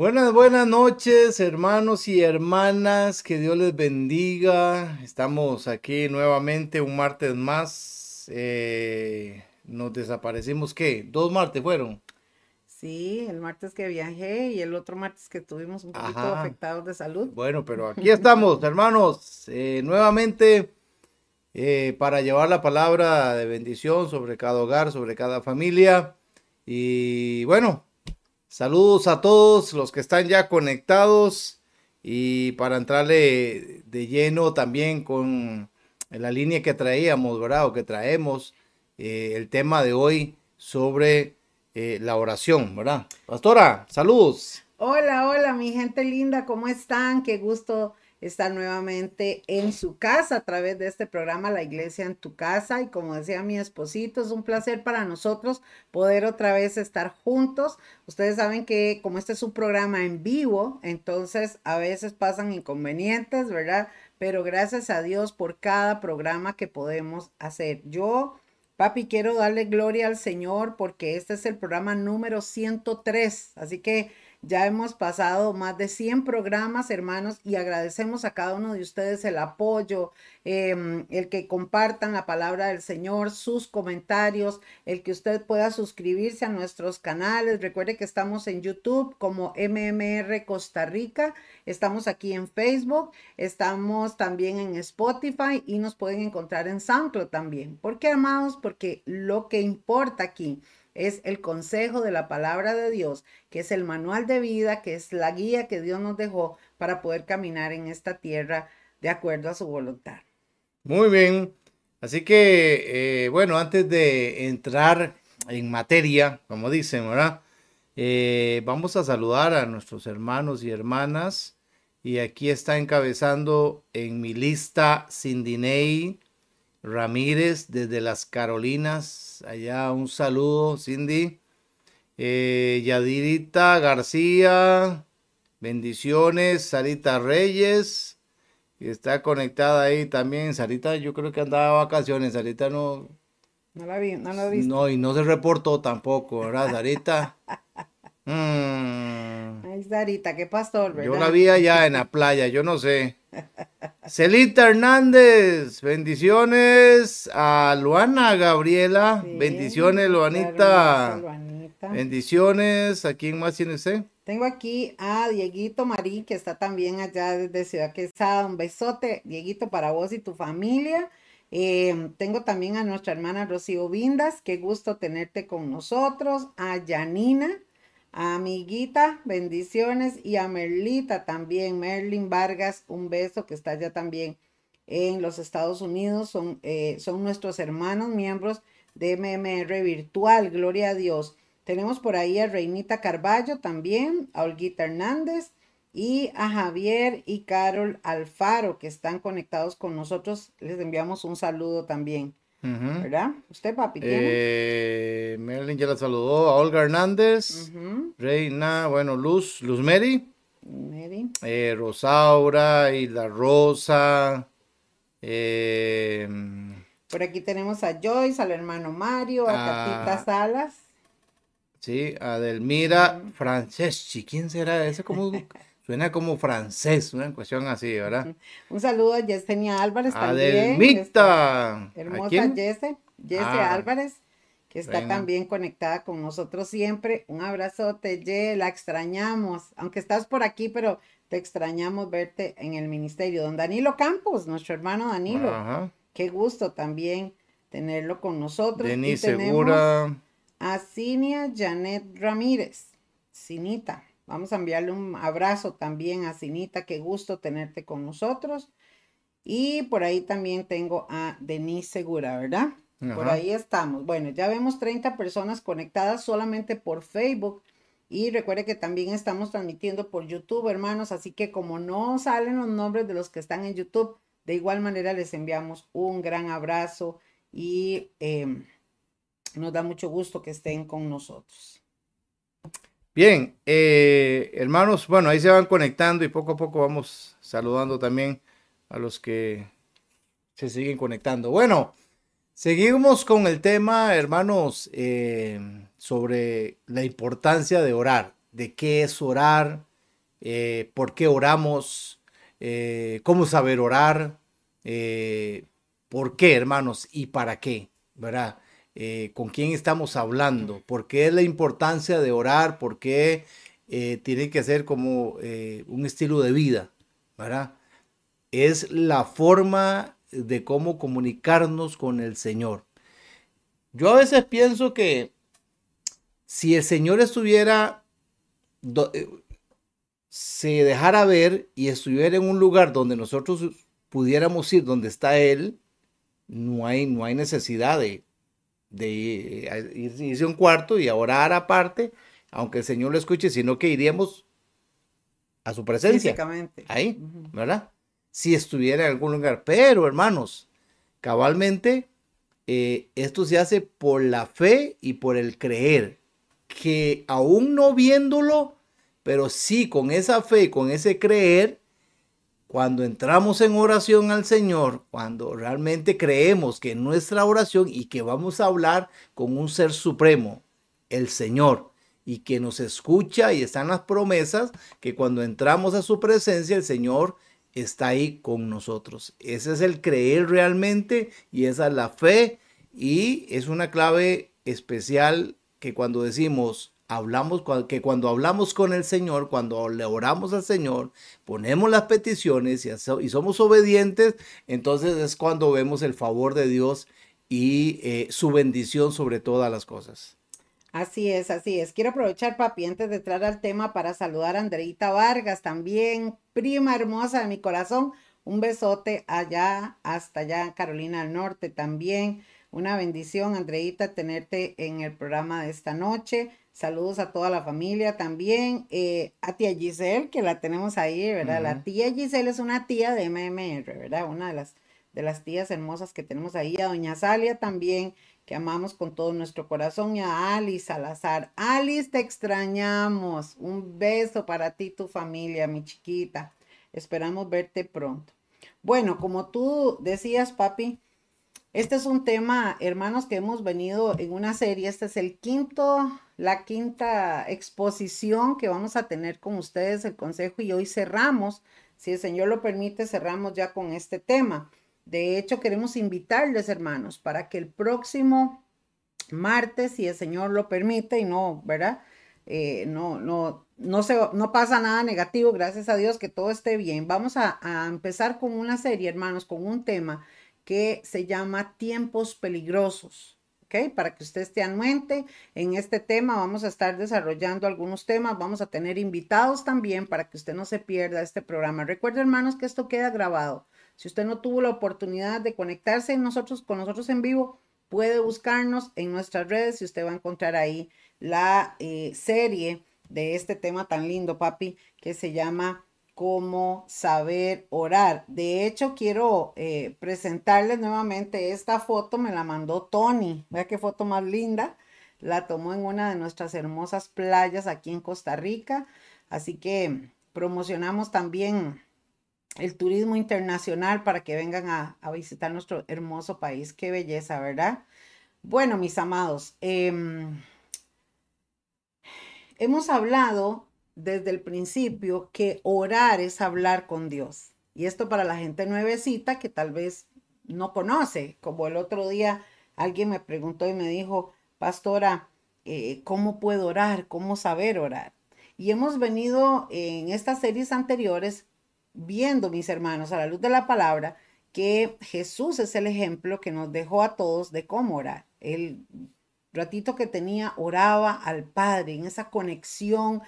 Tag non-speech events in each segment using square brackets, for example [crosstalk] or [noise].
Buenas, buenas noches, hermanos y hermanas. Que Dios les bendiga. Estamos aquí nuevamente un martes más. Eh, nos desaparecimos, ¿qué? Dos martes fueron. Sí, el martes que viajé y el otro martes que tuvimos un poquito Ajá. afectados de salud. Bueno, pero aquí [laughs] estamos, hermanos, eh, nuevamente eh, para llevar la palabra de bendición sobre cada hogar, sobre cada familia. Y bueno, saludos a todos los que están ya conectados y para entrarle de lleno también con la línea que traíamos, ¿verdad? O que traemos, eh, el tema de hoy sobre eh, la oración, ¿verdad? Pastora, saludos. Hola, hola, mi gente linda, ¿cómo están? Qué gusto estar nuevamente en su casa a través de este programa La Iglesia en tu casa. Y como decía mi esposito, es un placer para nosotros poder otra vez estar juntos. Ustedes saben que como este es un programa en vivo, entonces a veces pasan inconvenientes, ¿verdad? Pero gracias a Dios por cada programa que podemos hacer. Yo... Papi, quiero darle gloria al Señor porque este es el programa número 103. Así que ya hemos pasado más de 100 programas, hermanos, y agradecemos a cada uno de ustedes el apoyo, eh, el que compartan la palabra del Señor, sus comentarios, el que usted pueda suscribirse a nuestros canales. Recuerde que estamos en YouTube como MMR Costa Rica, estamos aquí en Facebook, estamos también en Spotify y nos pueden encontrar en SoundCloud también. ¿Por qué, amados? Porque lo que importa aquí es el consejo de la palabra de Dios, que es el manual de vida, que es la guía que Dios nos dejó para poder caminar en esta tierra de acuerdo a su voluntad. Muy bien. Así que, eh, bueno, antes de entrar en materia, como dicen, ¿verdad? Eh, vamos a saludar a nuestros hermanos y hermanas. Y aquí está encabezando en mi lista Cindinei Ramírez desde las Carolinas. Allá un saludo, Cindy. Eh, Yadirita García. Bendiciones. Sarita Reyes. Y está conectada ahí también. Sarita, yo creo que andaba de vacaciones. Sarita no. No la vi, no la vi. No, y no se reportó tampoco, ¿verdad, Sarita? [laughs] Mm, Sarita, qué pastor, ¿verdad? yo la vi allá en la playa, yo no sé. [laughs] Celita Hernández, bendiciones a Luana Gabriela, Sí, bendiciones Luanita, bendiciones, ¿a quién más tiene usted? Tengo aquí a Dieguito Marí, que está también allá desde Ciudad Quesada. Un besote, Dieguito, para vos y tu familia. Eh, tengo también a nuestra hermana Rocío Vindas, qué gusto tenerte con nosotros. A Yanina, amiguita, bendiciones. Y a Merlita también, Merlin Vargas, un beso que está allá también en los Estados Unidos. Son, eh, son nuestros hermanos miembros de MMR Virtual, gloria a Dios. Tenemos por ahí a Reinita Carballo también, a Olguita Hernández y a Javier y Carol Alfaro que están conectados con nosotros. Les enviamos un saludo también, ¿verdad? ¿Usted, papi? tiene? Eh, Merlin ya la saludó, a Olga Hernández, Reina, bueno, Luz, Luz Mary. Mary. eh, Rosaura la Rosa. eh, Por aquí tenemos a Joyce, al hermano Mario, a Ah. Catita Salas. sí, Adelmira Franceschi. ¿Quién será? Ese como [laughs] suena como francés, una cuestión así, ¿verdad? Un saludo a Yesenia Álvarez también. esta Adelmita. ¿A Hermosa? Yese, Yese Ah, Álvarez, que está bueno. también conectada con nosotros siempre. Un abrazote, Ye, la extrañamos, aunque estás por aquí, pero te extrañamos verte en el ministerio. Don Danilo Campos, nuestro hermano Danilo, Ajá. qué gusto también tenerlo con nosotros. Y Denis tenemos Segura. A Cinia Janet Ramírez, Cinita. Vamos a enviarle un abrazo también a Cinita, qué gusto tenerte con nosotros. Y por ahí también tengo a Denise Segura, ¿verdad? Por ahí estamos. Bueno, ya vemos 30 personas conectadas solamente por Facebook. Y recuerde que también estamos transmitiendo por YouTube, hermanos. Así que como no salen los nombres de los que están en YouTube, de igual manera les enviamos un gran abrazo y eh, nos da mucho gusto que estén con nosotros. Bien, eh, hermanos, bueno, ahí se van conectando y poco a poco vamos saludando también a los que se siguen conectando. Bueno, seguimos con el tema, hermanos, eh, sobre la importancia de orar, de qué es orar, eh, por qué oramos, cómo saber orar, por qué, hermanos, y para qué, ¿verdad? Con quién estamos hablando, por qué es la importancia de orar, por qué tiene que ser como un estilo de vida, ¿verdad? Es la forma de cómo comunicarnos con el Señor. Yo a veces pienso que si el Señor estuviera, eh, se dejara ver y estuviera en un lugar donde nosotros pudiéramos ir, donde está Él, no hay, no hay necesidad de, de eh, irse a un cuarto y a orar aparte, aunque el Señor lo escuche, sino que iríamos a su presencia. Ahí, ¿verdad? Si estuviera en algún lugar. Pero, hermanos, cabalmente eh, esto se hace por la fe y por el creer, que aún no viéndolo, pero sí con esa fe, con ese creer, cuando entramos en oración al Señor, cuando realmente creemos que nuestra oración y que vamos a hablar con un ser supremo, el Señor, y que nos escucha y están las promesas, que cuando entramos a su presencia, el Señor está ahí con nosotros. Ese es el creer realmente y esa es la fe y es una clave especial que cuando decimos hablamos que cuando hablamos con el Señor, cuando le oramos al Señor, ponemos las peticiones y, somos obedientes, entonces es cuando vemos el favor de Dios y eh, su bendición sobre todas las cosas. Así es, así es. Quiero aprovechar, papi, antes de entrar al tema para saludar a Andreita Vargas, también prima hermosa de mi corazón. Un besote allá, hasta allá, Carolina del Norte también. Una bendición, Andreita, tenerte en el programa de esta noche. Saludos a toda la familia también. Eh, a tía Giselle, que la tenemos ahí, ¿verdad? La tía Giselle es una tía de MMR, ¿verdad? Una de las, de las tías hermosas que tenemos ahí. A doña Salia también que amamos con todo nuestro corazón, y a Alice Salazar. Alice, te extrañamos. Un beso para ti y tu familia, mi chiquita. Esperamos verte pronto. Bueno, como tú decías, papi, este es un tema, hermanos, que hemos venido en una serie. Este es el quinto, la quinta exposición que vamos a tener con ustedes, el consejo, y hoy cerramos, si el Señor lo permite, cerramos ya con este tema. De hecho, queremos invitarles, hermanos, para que el próximo martes, si el Señor lo permite y no, ¿verdad? Eh, no, no, no, se, no pasa nada negativo, gracias a Dios que todo esté bien. Vamos a, a empezar con una serie, hermanos, con un tema que se llama tiempos peligrosos. ¿ok? Para que usted esté anuente en este tema, vamos a estar desarrollando algunos temas, vamos a tener invitados también para que usted no se pierda este programa. Recuerde, hermanos, que esto queda grabado. Si usted no tuvo la oportunidad de conectarse nosotros, con nosotros en vivo, puede buscarnos en nuestras redes y usted va a encontrar ahí la eh, serie de este tema tan lindo, papi, que se llama Cómo saber orar. De hecho, quiero eh, presentarles nuevamente esta foto, me la mandó Tony. Vea qué foto más linda. La tomó en una de nuestras hermosas playas aquí en Costa Rica. Así que promocionamos también el turismo internacional para que vengan a, visitar nuestro hermoso país. Qué belleza, ¿verdad? Bueno, mis amados, em, hemos hablado desde el principio que orar es hablar con Dios. Y esto para la gente nuevecita que tal vez no conoce, como el otro día alguien me preguntó y me dijo, pastora, eh, ¿cómo puedo orar? ¿Cómo saber orar? Y hemos venido en estas series anteriores viendo, mis hermanos, a la luz de la palabra, que Jesús es el ejemplo que nos dejó a todos de cómo orar. El ratito que tenía oraba al Padre en esa conexión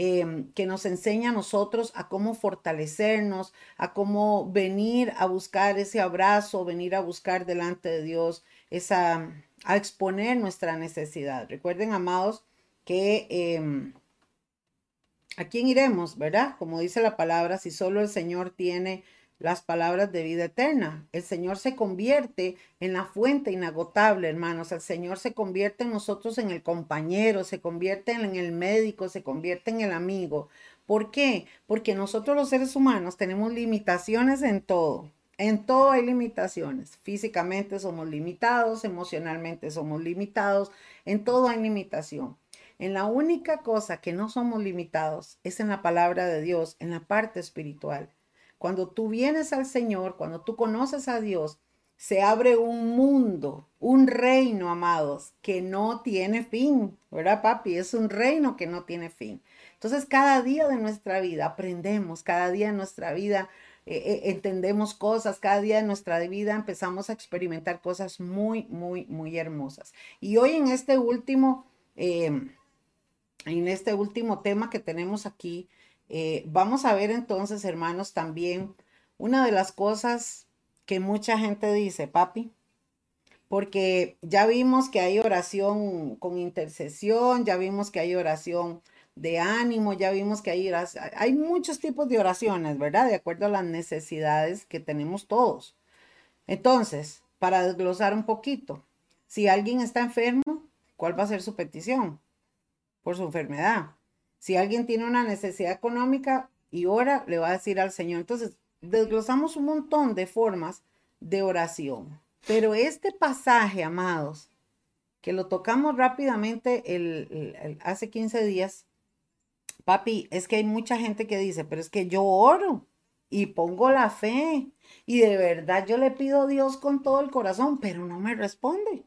em, que nos enseña a nosotros a cómo fortalecernos, a cómo venir a buscar ese abrazo, venir a buscar delante de Dios, esa, a exponer nuestra necesidad. Recuerden, amados, que... Em, ¿A quién iremos, verdad? Como dice la palabra, si solo el Señor tiene las palabras de vida eterna. El Señor se convierte en la fuente inagotable, hermanos. El Señor se convierte en nosotros en el compañero, se convierte en el médico, se convierte en el amigo. ¿Por qué? Porque nosotros los seres humanos tenemos limitaciones en todo. En todo hay limitaciones. Físicamente somos limitados, emocionalmente somos limitados, en todo hay limitación. En la única cosa que no somos limitados es en la palabra de Dios, en la parte espiritual. Cuando tú vienes al Señor, cuando tú conoces a Dios, se abre un mundo, un reino, amados, que no tiene fin, ¿verdad, papi? Es un reino que no tiene fin. Entonces, cada día de nuestra vida aprendemos, cada día de nuestra vida eh, eh, entendemos cosas, cada día de nuestra vida empezamos a experimentar cosas muy, muy, muy hermosas. Y hoy en este último, em, en este último tema que tenemos aquí, eh, vamos a ver entonces, hermanos, también una de las cosas que mucha gente dice, papi, porque ya vimos que hay oración con intercesión, ya vimos que hay oración de ánimo, ya vimos que hay, hay muchos tipos de oraciones, ¿verdad? De acuerdo a las necesidades que tenemos todos. Entonces, para desglosar un poquito, si alguien está enfermo, ¿cuál va a ser su petición? Por su enfermedad. Si alguien tiene una necesidad económica y ora, le va a decir al Señor. Entonces, desglosamos un montón de formas de oración. Pero este pasaje, amados, que lo tocamos rápidamente hace 15 días, papi, es que hay mucha gente que dice, pero es que yo oro y pongo la fe y de verdad yo le pido a Dios con todo el corazón, pero no me responde.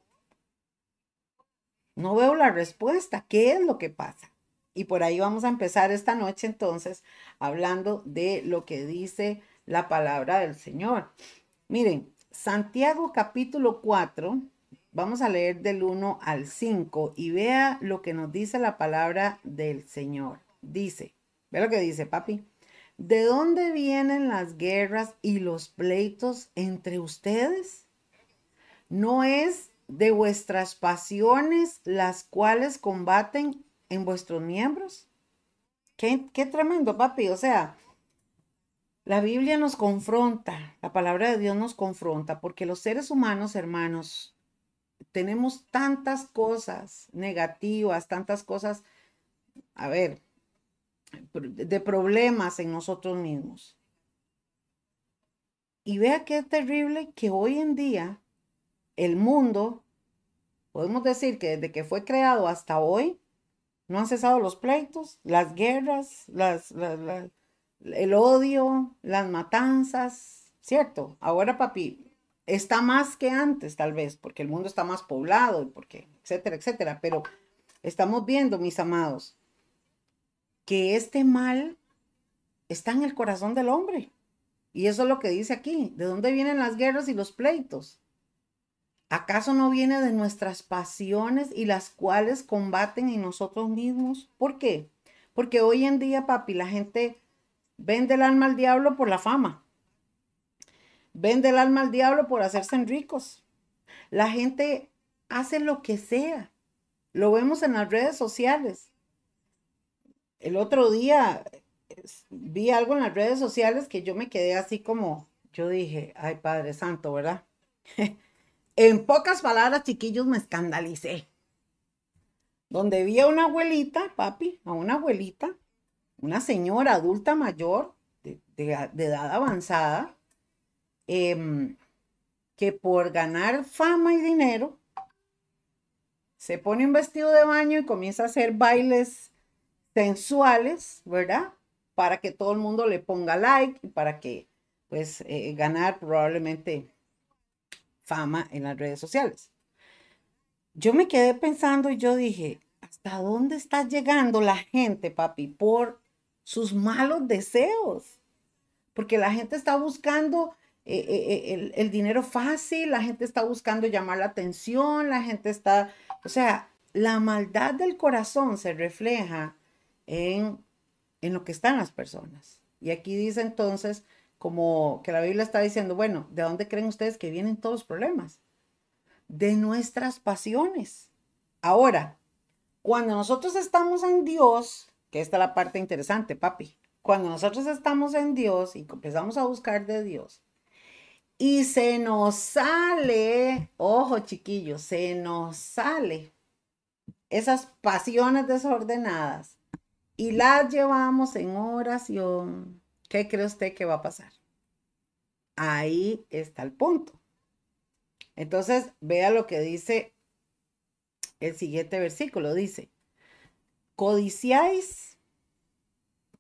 No veo la respuesta. ¿Qué es lo que pasa? Y por ahí vamos a empezar esta noche entonces hablando de lo que dice la palabra del Señor. Miren, Santiago capítulo 4, vamos a leer del 1 al 5 y vea lo que nos dice la palabra del Señor. Dice, ve lo que dice papi. ¿De dónde vienen las guerras y los pleitos entre ustedes? ¿No es de vuestras pasiones las cuales combaten en vuestros miembros? Qué, qué tremendo, papi. O sea, la Biblia nos confronta, la palabra de Dios nos confronta, porque los seres humanos, hermanos, tenemos tantas cosas negativas, tantas cosas, a ver, de problemas en nosotros mismos. Y vea qué terrible que hoy en día el mundo, podemos decir que desde que fue creado hasta hoy, no han cesado los pleitos, las guerras, el odio, las matanzas, ¿cierto? Ahora, papi, está más que antes, tal vez, porque el mundo está más poblado, porque, etcétera, etcétera. Pero estamos viendo, mis amados, que este mal está en el corazón del hombre. Y eso es lo que dice aquí. ¿De dónde vienen las guerras y los pleitos? ¿Acaso no viene de nuestras pasiones y las cuales combaten en nosotros mismos? ¿Por qué? Porque hoy en día, papi, la gente vende el alma al diablo por la fama. Vende el alma al diablo por hacerse ricos. La gente hace lo que sea. Lo vemos en las redes sociales el otro día vi algo en las redes sociales que yo me quedé así como, yo dije, ay Padre Santo, ¿verdad? [laughs] en pocas palabras, chiquillos, me escandalicé. Donde vi a una abuelita, papi, a una abuelita, una señora adulta mayor, de, edad avanzada, em, que por ganar fama y dinero, se pone un vestido de baño y comienza a hacer bailes sensuales, ¿verdad? Para que todo el mundo le ponga like y para que, pues, eh, ganar probablemente fama en las redes sociales. Yo me quedé pensando y yo dije, ¿hasta dónde está llegando la gente, papi, por sus malos deseos? Porque la gente está buscando eh, eh, el, el, dinero fácil, la gente está buscando llamar la atención, la gente está, o sea, la maldad del corazón se refleja en, lo que están las personas. Y aquí dice entonces, como que la Biblia está diciendo, bueno, ¿de dónde creen ustedes que vienen todos los problemas? De nuestras pasiones. Ahora, cuando nosotros estamos en Dios, que esta es la parte interesante, papi, cuando nosotros estamos en Dios y empezamos a buscar de Dios, y se nos sale, ojo chiquillos, se nos sale esas pasiones desordenadas, y las llevamos en oración, ¿qué cree usted que va a pasar? Ahí está el punto. Entonces, vea lo que dice el siguiente versículo. Dice, codiciáis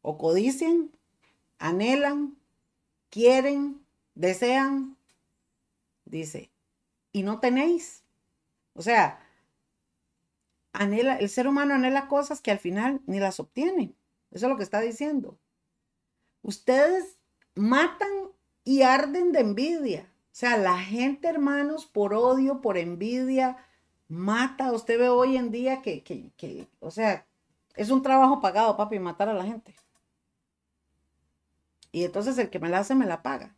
o codician, anhelan, quieren, desean, dice, y no tenéis. O sea, anhela, el ser humano anhela cosas que al final ni las obtiene. Eso es lo que está diciendo. Ustedes matan y arden de envidia. O sea, la gente, hermanos, por odio, por envidia, mata. Usted ve hoy en día que, que, que o sea, es un trabajo pagado, papi, matar a la gente. Y entonces el que me la hace, me la paga.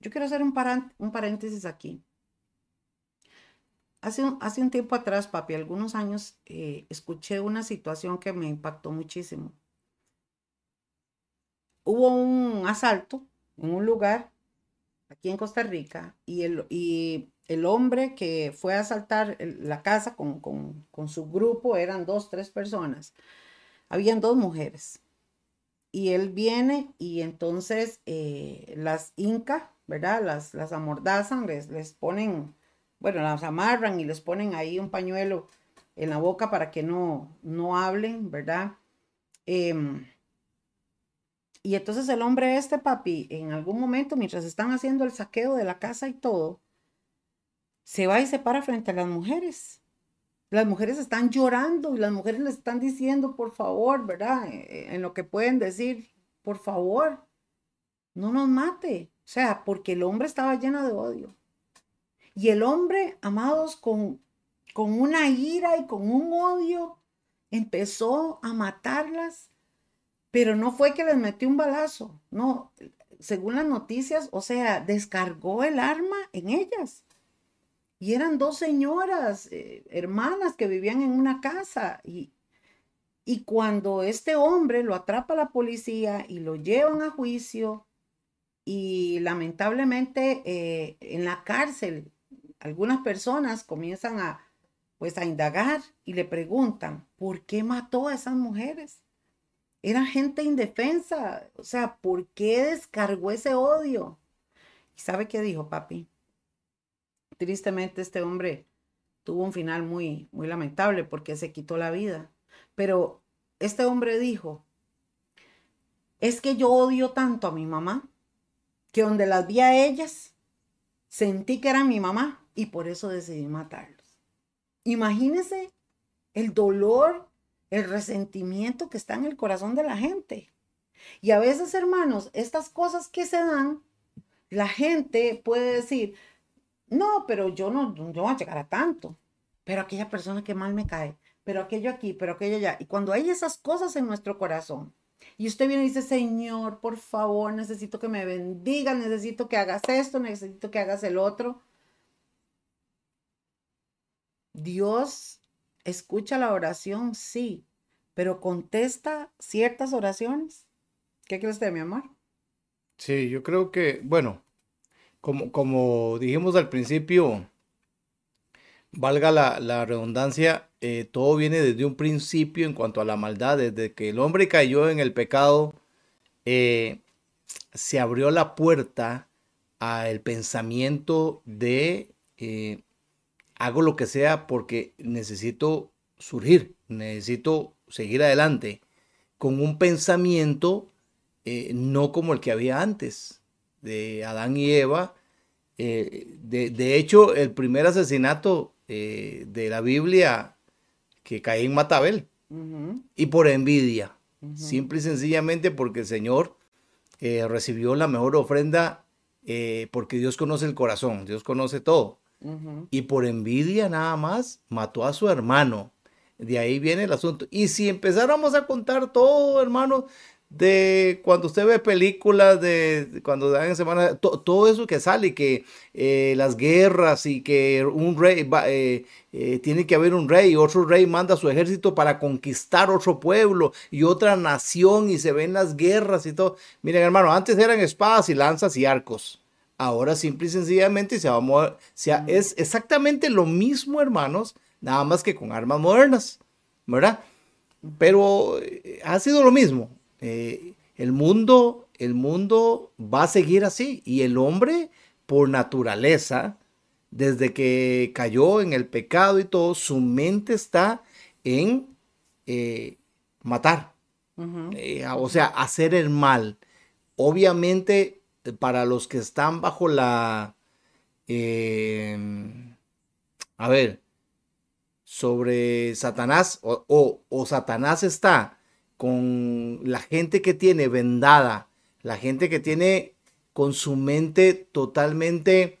Yo quiero hacer un, un paréntesis aquí. Hace un, hace un, tiempo atrás, papi, algunos años, eh, escuché una situación que me impactó muchísimo. Hubo un asalto en un lugar aquí en Costa Rica y el, y el hombre que fue a asaltar la casa con, con, con su grupo, eran dos, tres personas, habían dos mujeres. Y él viene y entonces eh, las inca, ¿verdad? Las, las amordazan, les, les ponen, bueno, las amarran y les ponen ahí un pañuelo en la boca para que no, no hablen, ¿verdad? Em, y entonces el hombre este, papi, en algún momento, mientras están haciendo el saqueo de la casa y todo, se va y se para frente a las mujeres. Las mujeres están llorando y las mujeres le están diciendo, por favor, ¿verdad? Eh, eh, en lo que pueden decir, por favor, no nos mate. O sea, porque el hombre estaba lleno de odio. Y el hombre, amados, con, con una ira y con un odio, empezó a matarlas pero no fue que les metió un balazo, no, según las noticias, o sea, descargó el arma en ellas. Y eran dos señoras, eh, hermanas que vivían en una casa. Y, y cuando este hombre lo atrapa la policía y lo llevan a juicio, y lamentablemente eh, en la cárcel algunas personas comienzan a pues a indagar y le preguntan, ¿por qué mató a esas mujeres? Era gente indefensa. O sea, ¿por qué descargó ese odio? ¿Y sabe qué dijo papi? Tristemente este hombre tuvo un final muy, muy lamentable porque se quitó la vida. Pero este hombre dijo, es que yo odio tanto a mi mamá que donde las vi a ellas, sentí que era mi mamá y por eso decidí matarlos. Imagínese el dolor el resentimiento que está en el corazón de la gente. Y a veces, hermanos, estas cosas que se dan, la gente puede decir, no, pero yo no, yo voy a llegar a tanto. Pero aquella persona que mal me cae, pero aquello aquí, pero aquello allá. Y cuando hay esas cosas en nuestro corazón, y usted viene y dice, Señor, por favor, necesito que me bendiga, necesito que hagas esto, necesito que hagas el otro. Dios escucha la oración, sí, pero contesta ciertas oraciones. ¿Qué cree usted, mi amor? Sí, yo creo que, bueno, como, como dijimos al principio, valga la, redundancia, eh, todo viene desde un principio en cuanto a la maldad, desde que el hombre cayó en el pecado, eh, se abrió la puerta al pensamiento de eh, hago lo que sea porque necesito surgir, necesito seguir adelante con un pensamiento eh, no como el que había antes de Adán y Eva. Eh, de, hecho, el primer asesinato eh, de la Biblia que cae en Matabel y por envidia, simple y sencillamente porque el Señor recibió la mejor ofrenda porque Dios conoce el corazón, Dios conoce todo. Y por envidia nada más mató a su hermano. De ahí viene el asunto. Y si empezáramos a contar todo, hermano, de cuando usted ve películas, de cuando dan en semana, todo eso que sale, que eh, las guerras y que un rey, eh, eh, tiene que haber un rey, otro rey manda su ejército para conquistar otro pueblo y otra nación y se ven las guerras y todo. Miren, hermano, antes eran espadas y lanzas y arcos. Ahora simple y sencillamente se va a mover, sea, es exactamente lo mismo, hermanos, nada más que con armas modernas, ¿verdad? Pero eh, ha sido lo mismo. Eh, el mundo, el mundo va a seguir así y el hombre, por naturaleza, desde que cayó en el pecado y todo, su mente está en, eh, matar. Eh, o sea, hacer el mal. Obviamente, para los que están bajo la... Em, a ver, sobre Satanás o, o, Satanás está con la gente que tiene vendada, la gente que tiene con su mente totalmente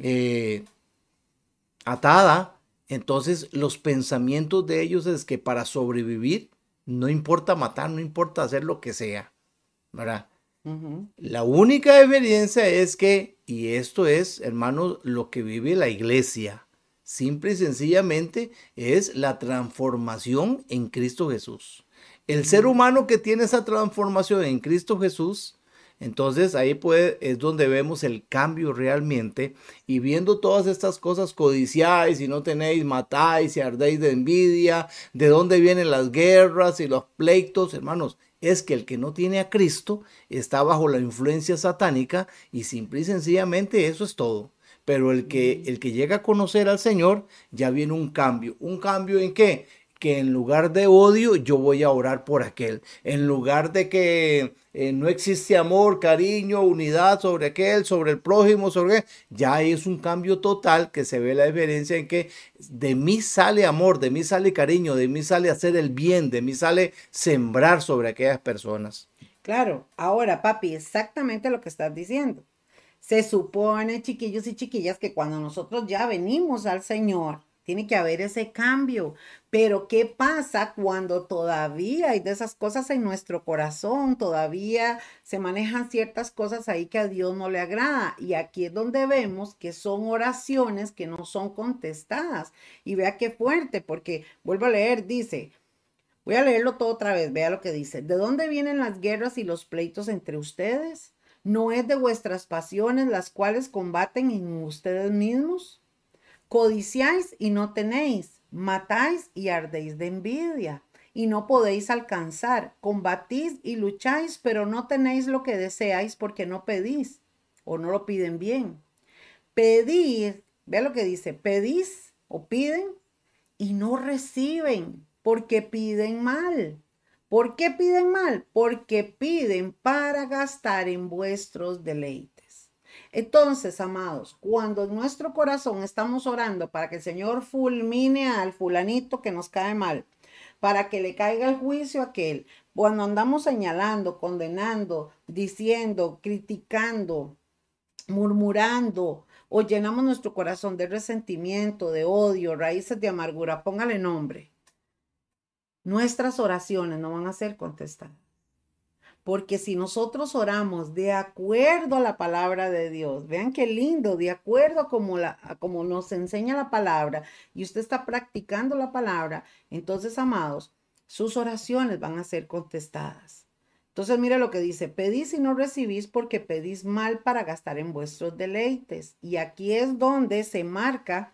eh, atada, entonces los pensamientos de ellos es que para sobrevivir no importa matar, no importa hacer lo que sea, ¿verdad? La única evidencia es que, y esto es, hermanos, lo que vive la iglesia, simple y sencillamente es la transformación en Cristo Jesús. El ser humano que tiene esa transformación en Cristo Jesús, entonces ahí puede, es donde vemos el cambio realmente. Y viendo todas estas cosas codiciáis y no tenéis, matáis y ardéis de envidia, de dónde vienen las guerras y los pleitos, hermanos, es que el que no tiene a Cristo está bajo la influencia satánica y simple y sencillamente eso es todo. Pero el que, el que llega a conocer al Señor, ya viene un cambio. ¿Un cambio en qué? Que en lugar de odio, yo voy a orar por aquel. En lugar de que eh, no existe amor, cariño, unidad sobre aquel, sobre el prójimo, sobre ya es un cambio total que se ve la diferencia en que de mí sale amor, de mí sale cariño, de mí sale hacer el bien, de mí sale sembrar sobre aquellas personas. Claro, ahora papi, exactamente lo que estás diciendo. Se supone, chiquillos y chiquillas, que cuando nosotros ya venimos al Señor, tiene que haber ese cambio. Pero ¿qué pasa cuando todavía hay de esas cosas en nuestro corazón? Todavía se manejan ciertas cosas ahí que a Dios no le agrada. Y aquí es donde vemos que son oraciones que no son contestadas. Y vea qué fuerte, porque vuelvo a leer, dice, voy a leerlo todo otra vez, vea lo que dice. ¿De dónde vienen las guerras y los pleitos entre ustedes? ¿No es de vuestras pasiones las cuales combaten en ustedes mismos? Codiciáis y no tenéis, matáis y ardéis de envidia y no podéis alcanzar, combatís y lucháis, pero no tenéis lo que deseáis porque no pedís o no lo piden bien. Pedid, vea lo que dice, pedís o piden y no reciben porque piden mal. ¿Por qué piden mal? Porque piden para gastar en vuestros deleites. Entonces, amados, cuando en nuestro corazón estamos orando para que el Señor fulmine al fulanito que nos cae mal, para que le caiga el juicio a aquel, cuando andamos señalando, condenando, diciendo, criticando, murmurando, o llenamos nuestro corazón de resentimiento, de odio, raíces de amargura, póngale nombre. Nuestras oraciones no van a ser contestadas. Porque si nosotros oramos de acuerdo a la palabra de Dios, vean qué lindo, de acuerdo a como, la, como nos enseña la palabra, y usted está practicando la palabra, entonces, amados, sus oraciones van a ser contestadas. Entonces, mire lo que dice, pedís y no recibís porque pedís mal para gastar en vuestros deleites. Y aquí es donde se marca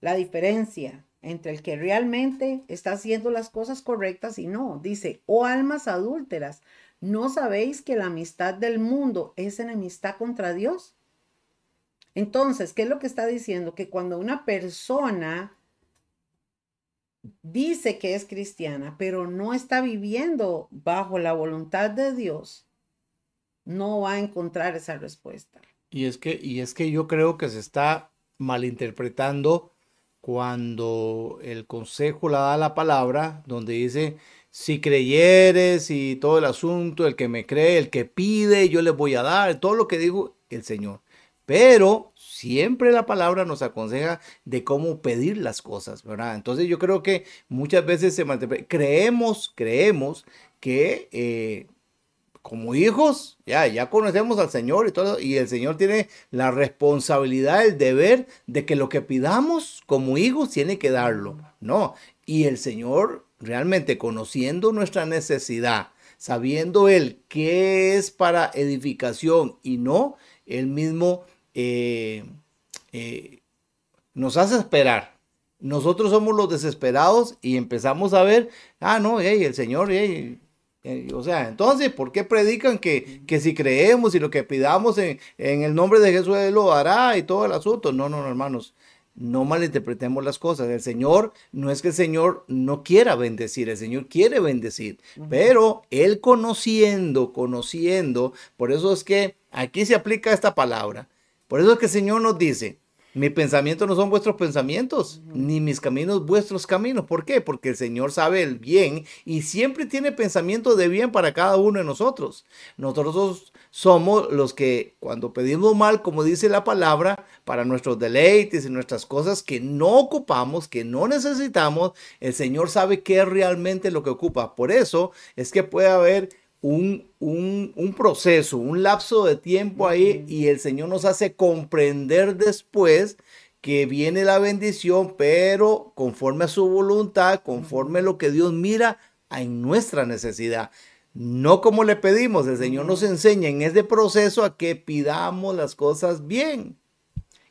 la diferencia entre el que realmente está haciendo las cosas correctas y no. Dice, o oh, almas adúlteras, ¿No sabéis que la amistad del mundo es enemistad contra Dios? Entonces, ¿qué es lo que está diciendo? Que cuando una persona dice que es cristiana, pero no está viviendo bajo la voluntad de Dios, no va a encontrar esa respuesta. Y es que, y es que yo creo que se está malinterpretando cuando el consejo la da la palabra, donde dice, si creyeres y todo el asunto, el que me cree, el que pide, yo le voy a dar, todo lo que dijo el Señor. Pero siempre la palabra nos aconseja de cómo pedir las cosas, ¿verdad? Entonces yo creo que muchas veces se creemos, creemos que eh, como hijos, ya, ya conocemos al Señor y todo, y el Señor tiene la responsabilidad, el deber de que lo que pidamos como hijos tiene que darlo, ¿no? Y el Señor realmente conociendo nuestra necesidad, sabiendo Él qué es para edificación y no, Él mismo eh, eh, nos hace esperar. Nosotros somos los desesperados y empezamos a ver, ah, no, el Señor, o sea, entonces, ¿por qué predican que, que, si creemos y lo que pidamos en, en el nombre de Jesús Él lo hará y todo el asunto? No, no, no, hermanos. No malinterpretemos las cosas. El Señor no es que el Señor no quiera bendecir, el Señor quiere bendecir, pero Él conociendo, conociendo, por eso es que aquí se aplica esta palabra. Por eso es que el Señor nos dice, mis pensamientos no son vuestros pensamientos, ni mis caminos vuestros caminos. ¿Por qué? Porque el Señor sabe el bien y siempre tiene pensamientos de bien para cada uno de nosotros. Nosotros somos los que cuando pedimos mal, como dice la palabra, para nuestros deleites y nuestras cosas que no ocupamos, que no necesitamos, el Señor sabe qué es realmente lo que ocupa. Por eso es que puede haber un, un, proceso, un lapso de tiempo ahí y el Señor nos hace comprender después que viene la bendición, pero conforme a su voluntad, conforme a lo que Dios mira en nuestra necesidad. No como le pedimos, el Señor nos enseña en este proceso a que pidamos las cosas bien.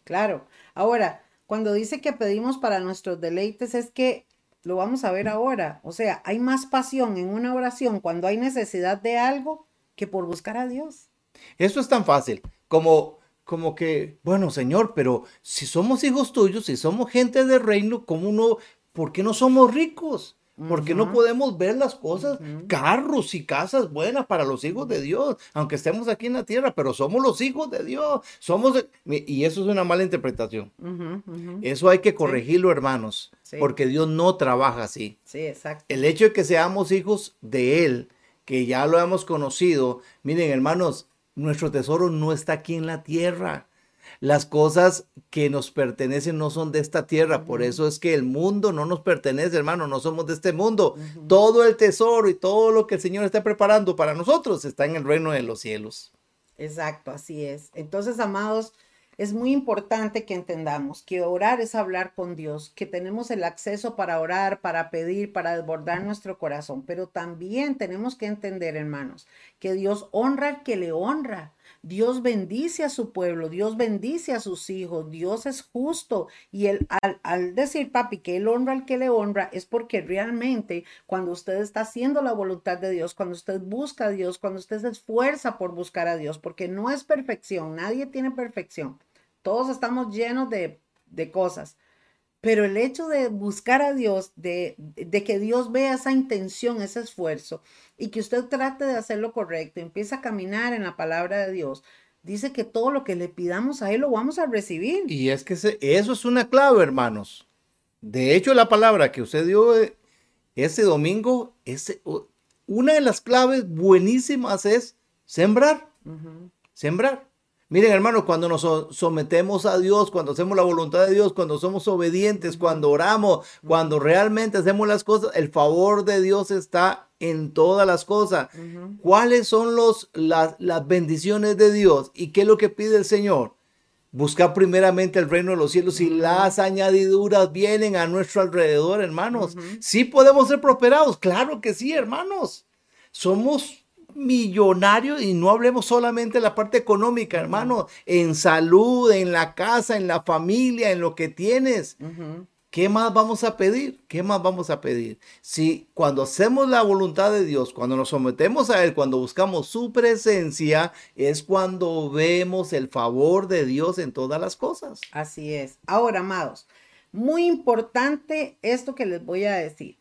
Claro. Ahora, cuando dice que pedimos para nuestros deleites, es que lo vamos a ver ahora. O sea, hay más pasión en una oración cuando hay necesidad de algo que por buscar a Dios. Eso es tan fácil como como que, bueno, Señor, pero si somos hijos tuyos, si somos gente del reino, ¿cómo no, por qué no somos ricos? Porque no podemos ver las cosas, carros y casas buenas para los hijos de Dios, aunque estemos aquí en la tierra, pero somos los hijos de Dios, somos y eso es una mala interpretación. Eso hay que corregirlo, hermanos, porque Dios no trabaja así. Sí, exacto. El hecho de que seamos hijos de él, que ya lo hemos conocido, miren, hermanos, nuestro tesoro no está aquí en la tierra las cosas que nos pertenecen no son de esta tierra. Por eso es que el mundo no nos pertenece, hermano, no somos de este mundo. Todo el tesoro y todo lo que el Señor está preparando para nosotros está en el reino de los cielos. Exacto, así es. Entonces, amados, es muy importante que entendamos que orar es hablar con Dios, que tenemos el acceso para orar, para pedir, para desbordar nuestro corazón, pero también tenemos que entender, hermanos, que Dios honra al que le honra. Dios bendice a su pueblo, Dios bendice a sus hijos, Dios es justo. Y él, al, al, decir, papi, que Él honra al que le honra, es porque realmente cuando usted está haciendo la voluntad de Dios, cuando usted busca a Dios, cuando usted se esfuerza por buscar a Dios, porque no es perfección, nadie tiene perfección. Todos estamos llenos de, de cosas. Pero el hecho de buscar a Dios, de, de, que Dios vea esa intención, ese esfuerzo, y que usted trate de hacer lo correcto, empieza a caminar en la palabra de Dios, dice que todo lo que le pidamos a Él lo vamos a recibir. Y es que eso es una clave, hermanos. De hecho, la palabra que usted dio eh, ese domingo, una de las claves buenísimas es sembrar. Sembrar. Miren, hermanos, cuando nos sometemos a Dios, cuando hacemos la voluntad de Dios, cuando somos obedientes, cuando oramos, cuando realmente hacemos las cosas, el favor de Dios está en todas las cosas. ¿Cuáles son los, las, las bendiciones de Dios? ¿Y qué es lo que pide el Señor? Buscar primeramente el reino de los cielos y las añadiduras vienen a nuestro alrededor, hermanos. Sí podemos ser prosperados, claro que sí, hermanos. Somos millonario y no hablemos solamente de la parte económica, hermano, en salud, en la casa, en la familia, en lo que tienes. ¿Qué más vamos a pedir? ¿Qué más vamos a pedir? Si cuando hacemos la voluntad de Dios, cuando nos sometemos a Él, cuando buscamos su presencia, es cuando vemos el favor de Dios en todas las cosas. Así es. Ahora, amados, muy importante esto que les voy a decir.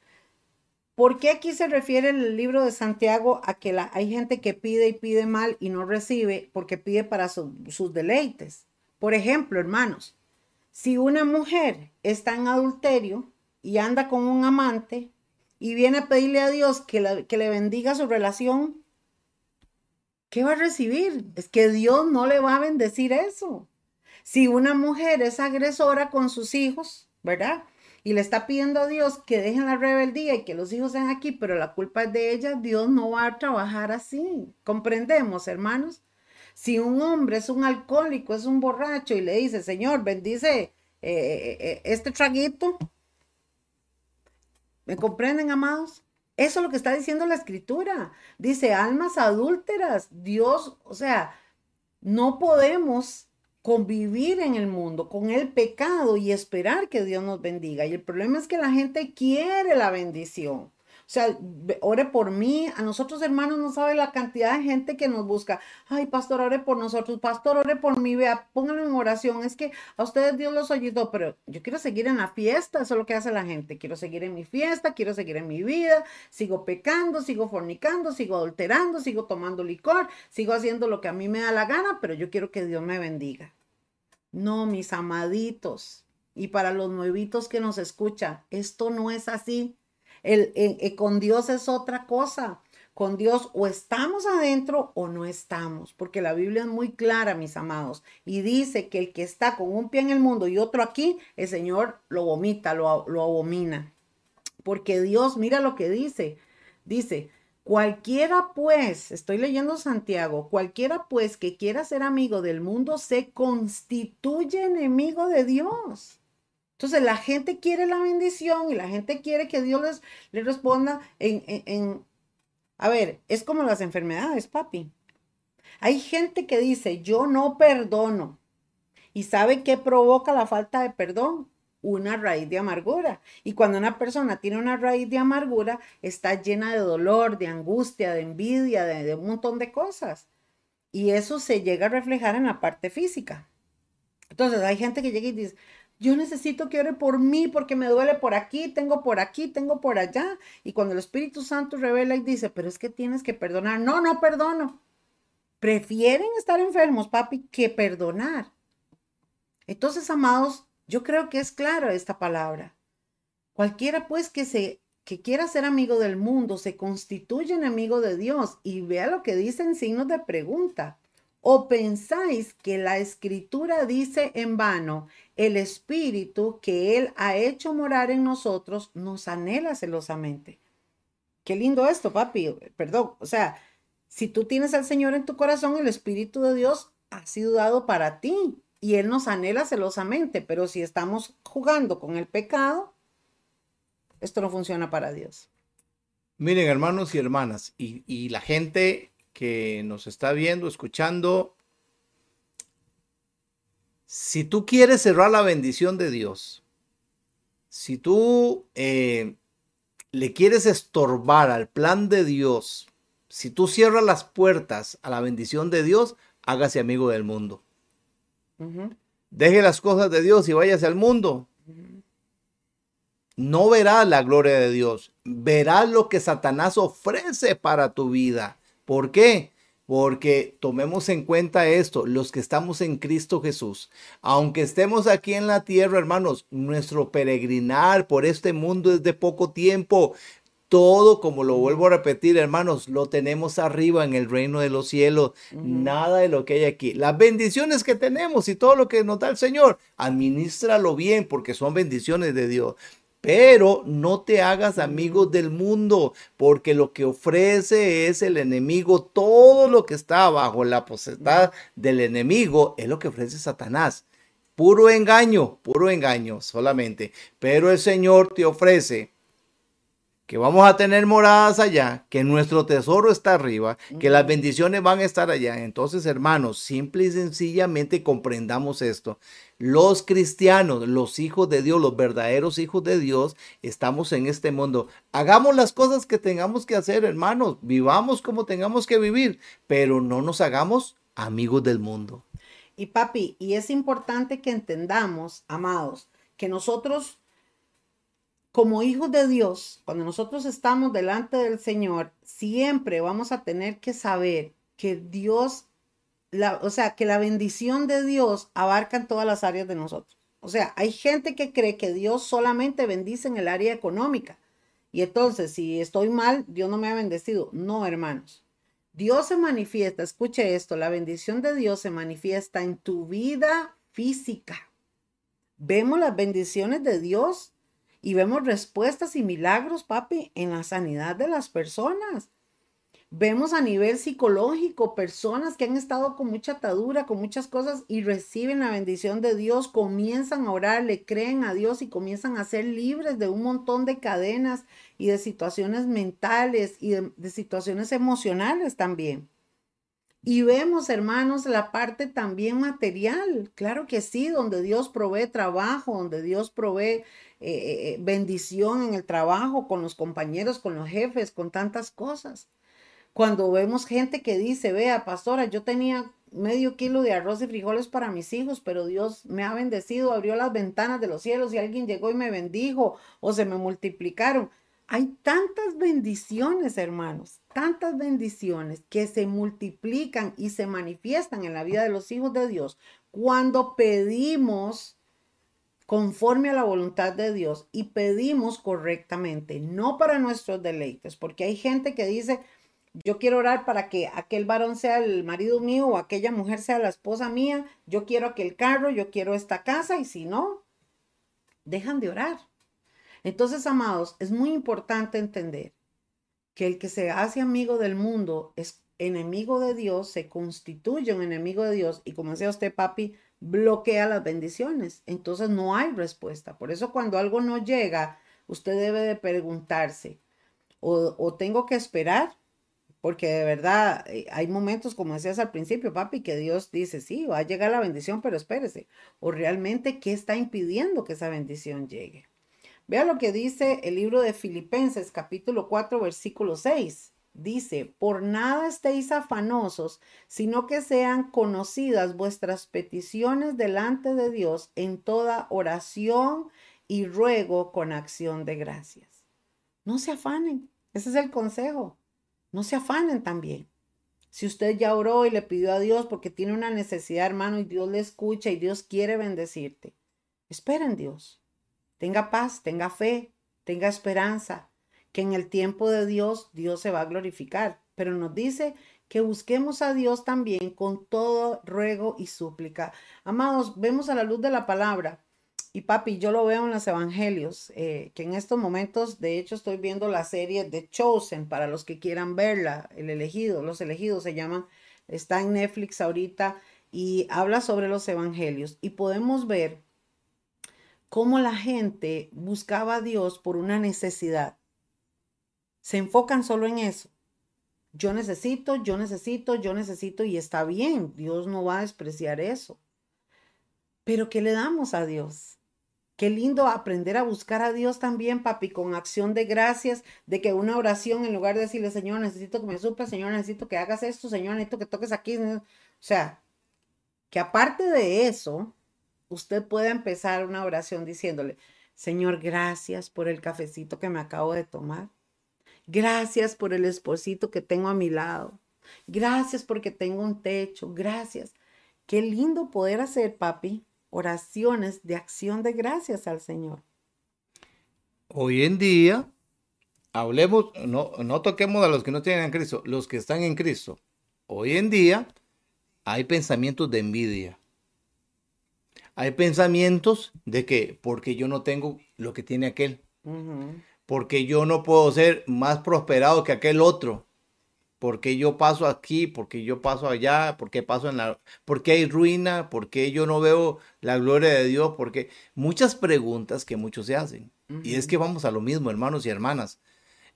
¿Por qué aquí se refiere el libro de Santiago a que la, hay gente que pide y pide mal y no recibe porque pide para sus deleites? Por ejemplo, hermanos, si una mujer está en adulterio y anda con un amante y viene a pedirle a Dios que, que le bendiga su relación, ¿qué va a recibir? Es que Dios no le va a bendecir eso. Si una mujer es agresora con sus hijos, ¿verdad? Y le está pidiendo a Dios que dejen la rebeldía y que los hijos sean aquí, pero la culpa es de ella, Dios no va a trabajar así. ¿Comprendemos, hermanos? Si un hombre es un alcohólico, es un borracho y le dice, Señor, bendice eh, eh, eh, este traguito, ¿me comprenden, amados? Eso es lo que está diciendo la escritura. Dice, almas adúlteras, Dios, o sea, no podemos convivir en el mundo con el pecado y esperar que Dios nos bendiga. Y el problema es que la gente quiere la bendición. O sea, ore por mí. A nosotros, hermanos, no sabe la cantidad de gente que nos busca. Ay, pastor, ore por nosotros. Pastor, ore por mí. Vea, pónganlo en oración. Es que a ustedes Dios los oyó, pero yo quiero seguir en la fiesta. Eso es lo que hace la gente. Quiero seguir en mi fiesta, quiero seguir en mi vida. Sigo pecando, sigo fornicando, sigo adulterando, sigo tomando licor, sigo haciendo lo que a mí me da la gana, pero yo quiero que Dios me bendiga. No, mis amaditos. Y para los nuevitos que nos escuchan, esto no es así. El, eh, con Dios es otra cosa. Con Dios o estamos adentro o no estamos, porque la Biblia es muy clara, mis amados, y dice que el que está con un pie en el mundo y otro aquí, el Señor lo vomita, lo, lo abomina. Porque Dios, mira lo que dice, dice, Cualquiera pues, estoy leyendo Santiago, cualquiera pues que quiera ser amigo del mundo se constituye enemigo de Dios. Entonces la gente quiere la bendición y la gente quiere que Dios les, responda en, en, A ver, es como las enfermedades, papi. Hay gente que dice, yo no perdono. ¿Y sabe qué provoca la falta de perdón? Una raíz de amargura. Y cuando una persona tiene una raíz de amargura, está llena de dolor, de angustia, de envidia, de, de un montón de cosas. Y eso se llega a reflejar en la parte física. Entonces hay gente que llega y dice, yo necesito que ore por mí porque me duele por aquí, tengo por aquí, tengo por allá. Y cuando el Espíritu Santo revela y dice, pero es que tienes que perdonar. No, no perdono. Prefieren estar enfermos, papi, que perdonar. Entonces, amados, yo creo que es clara esta palabra. Cualquiera pues que se que quiera ser amigo del mundo se constituye enemigo de Dios y vea lo que dice en signos de pregunta. ¿O pensáis que la escritura dice en vano, el espíritu que Él ha hecho morar en nosotros nos anhela celosamente? Qué lindo esto, papi. Perdón. O sea, si tú tienes al Señor en tu corazón, el Espíritu de Dios ha sido dado para ti y Él nos anhela celosamente. Pero si estamos jugando con el pecado, esto no funciona para Dios. Miren, hermanos y hermanas, y, y la gente que nos está viendo, escuchando, si tú quieres cerrar la bendición de Dios, si tú eh, le quieres estorbar al plan de Dios, si tú cierras las puertas a la bendición de Dios, hágase amigo del mundo. Deje las cosas de Dios y váyase al mundo. No verás la gloria de Dios, verás lo que Satanás ofrece para tu vida. ¿Por qué? Porque tomemos en cuenta esto, los que estamos en Cristo Jesús, aunque estemos aquí en la tierra, hermanos, nuestro peregrinar por este mundo es de poco tiempo. Todo, como lo vuelvo a repetir, hermanos, lo tenemos arriba en el reino de los cielos. Nada de lo que hay aquí. Las bendiciones que tenemos y todo lo que nos da el Señor, administralo bien porque son bendiciones de Dios. Pero no te hagas amigos del mundo, porque lo que ofrece es el enemigo. Todo lo que está bajo la potestad del enemigo es lo que ofrece Satanás. Puro engaño, puro engaño solamente. Pero el Señor te ofrece que vamos a tener moradas allá, que nuestro tesoro está arriba, que las bendiciones van a estar allá. Entonces, hermanos, simple y sencillamente comprendamos esto. Los cristianos, los hijos de Dios, los verdaderos hijos de Dios, estamos en este mundo. Hagamos las cosas que tengamos que hacer, hermanos. Vivamos como tengamos que vivir, pero no nos hagamos amigos del mundo. Y papi, y es importante que entendamos, amados, que nosotros como hijos de Dios, cuando nosotros estamos delante del Señor, siempre vamos a tener que saber que Dios, la, o sea, que la bendición de Dios abarca en todas las áreas de nosotros. O sea, hay gente que cree que Dios solamente bendice en el área económica. Y entonces, si estoy mal, Dios no me ha bendecido. No, hermanos. Dios se manifiesta, escuche esto, la bendición de Dios se manifiesta en tu vida física. Vemos las bendiciones de Dios y vemos respuestas y milagros, papi, en la sanidad de las personas. Vemos a nivel psicológico personas que han estado con mucha atadura, con muchas cosas y reciben la bendición de Dios, comienzan a orar, le creen a Dios y comienzan a ser libres de un montón de cadenas y de situaciones mentales y de, situaciones emocionales también. Y vemos, hermanos, la parte también material. Claro que sí, donde Dios provee trabajo, donde Dios provee eh, eh, bendición en el trabajo, con los compañeros, con los jefes, con tantas cosas. Cuando vemos gente que dice, vea, pastora, yo tenía medio kilo de arroz y frijoles para mis hijos, pero Dios me ha bendecido, abrió las ventanas de los cielos y alguien llegó y me bendijo o se me multiplicaron. Hay tantas bendiciones, hermanos, tantas bendiciones que se multiplican y se manifiestan en la vida de los hijos de Dios cuando pedimos conforme a la voluntad de Dios y pedimos correctamente, no para nuestros deleites, porque hay gente que dice, yo quiero orar para que aquel varón sea el marido mío o aquella mujer sea la esposa mía, yo quiero aquel carro, yo quiero esta casa y si no, dejan de orar. Entonces, amados, es muy importante entender que el que se hace amigo del mundo es enemigo de Dios, se constituye un enemigo de Dios y como decía usted, papi, bloquea las bendiciones. Entonces no hay respuesta. Por eso cuando algo no llega, usted debe de preguntarse, o, o tengo que esperar porque de verdad eh, hay momentos, como decías al principio, papi, que Dios dice, sí, va a llegar la bendición, pero espérese. O realmente, ¿qué está impidiendo que esa bendición llegue? Vea lo que dice el libro de Filipenses, capítulo 4, versículo 6. Dice, por nada estéis afanosos, sino que sean conocidas vuestras peticiones delante de Dios en toda oración y ruego con acción de gracias. No se afanen, ese es el consejo. No se afanen también. Si usted ya oró y le pidió a Dios porque tiene una necesidad, hermano, y Dios le escucha y Dios quiere bendecirte, espera en Dios. Tenga paz, tenga fe, tenga esperanza, que en el tiempo de Dios Dios se va a glorificar. Pero nos dice que busquemos a Dios también con todo ruego y súplica. Amados, vemos a la luz de la palabra y papi, yo lo veo en los evangelios, eh, que en estos momentos, de hecho, estoy viendo la serie de Chosen, para los que quieran verla, el elegido, los elegidos se llaman, está en Netflix ahorita y habla sobre los evangelios. Y podemos ver cómo la gente buscaba a Dios por una necesidad. Se enfocan solo en eso. Yo necesito, yo necesito, yo necesito y está bien, Dios no va a despreciar eso. Pero ¿qué le damos a Dios? Qué lindo aprender a buscar a Dios también, papi, con acción de gracias, de que una oración, en lugar de decirle, Señor, necesito que me supla, Señor, necesito que hagas esto, Señor, necesito que toques aquí. O sea, que aparte de eso, usted pueda empezar una oración diciéndole, Señor, gracias por el cafecito que me acabo de tomar. Gracias por el esposito que tengo a mi lado. Gracias porque tengo un techo. Gracias. Qué lindo poder hacer, papi, oraciones de acción de gracias al Señor. Hoy en día, hablemos, no, no toquemos a los que no tienen en Cristo, los que están en Cristo. Hoy en día hay pensamientos de envidia. Hay pensamientos de que porque yo no tengo lo que tiene aquel, porque yo no puedo ser más prosperado que aquel otro, porque yo paso aquí, porque yo paso allá, porque paso en la, porque hay ruina, porque yo no veo la gloria de Dios, porque muchas preguntas que muchos se hacen. Y es que vamos a lo mismo, hermanos y hermanas.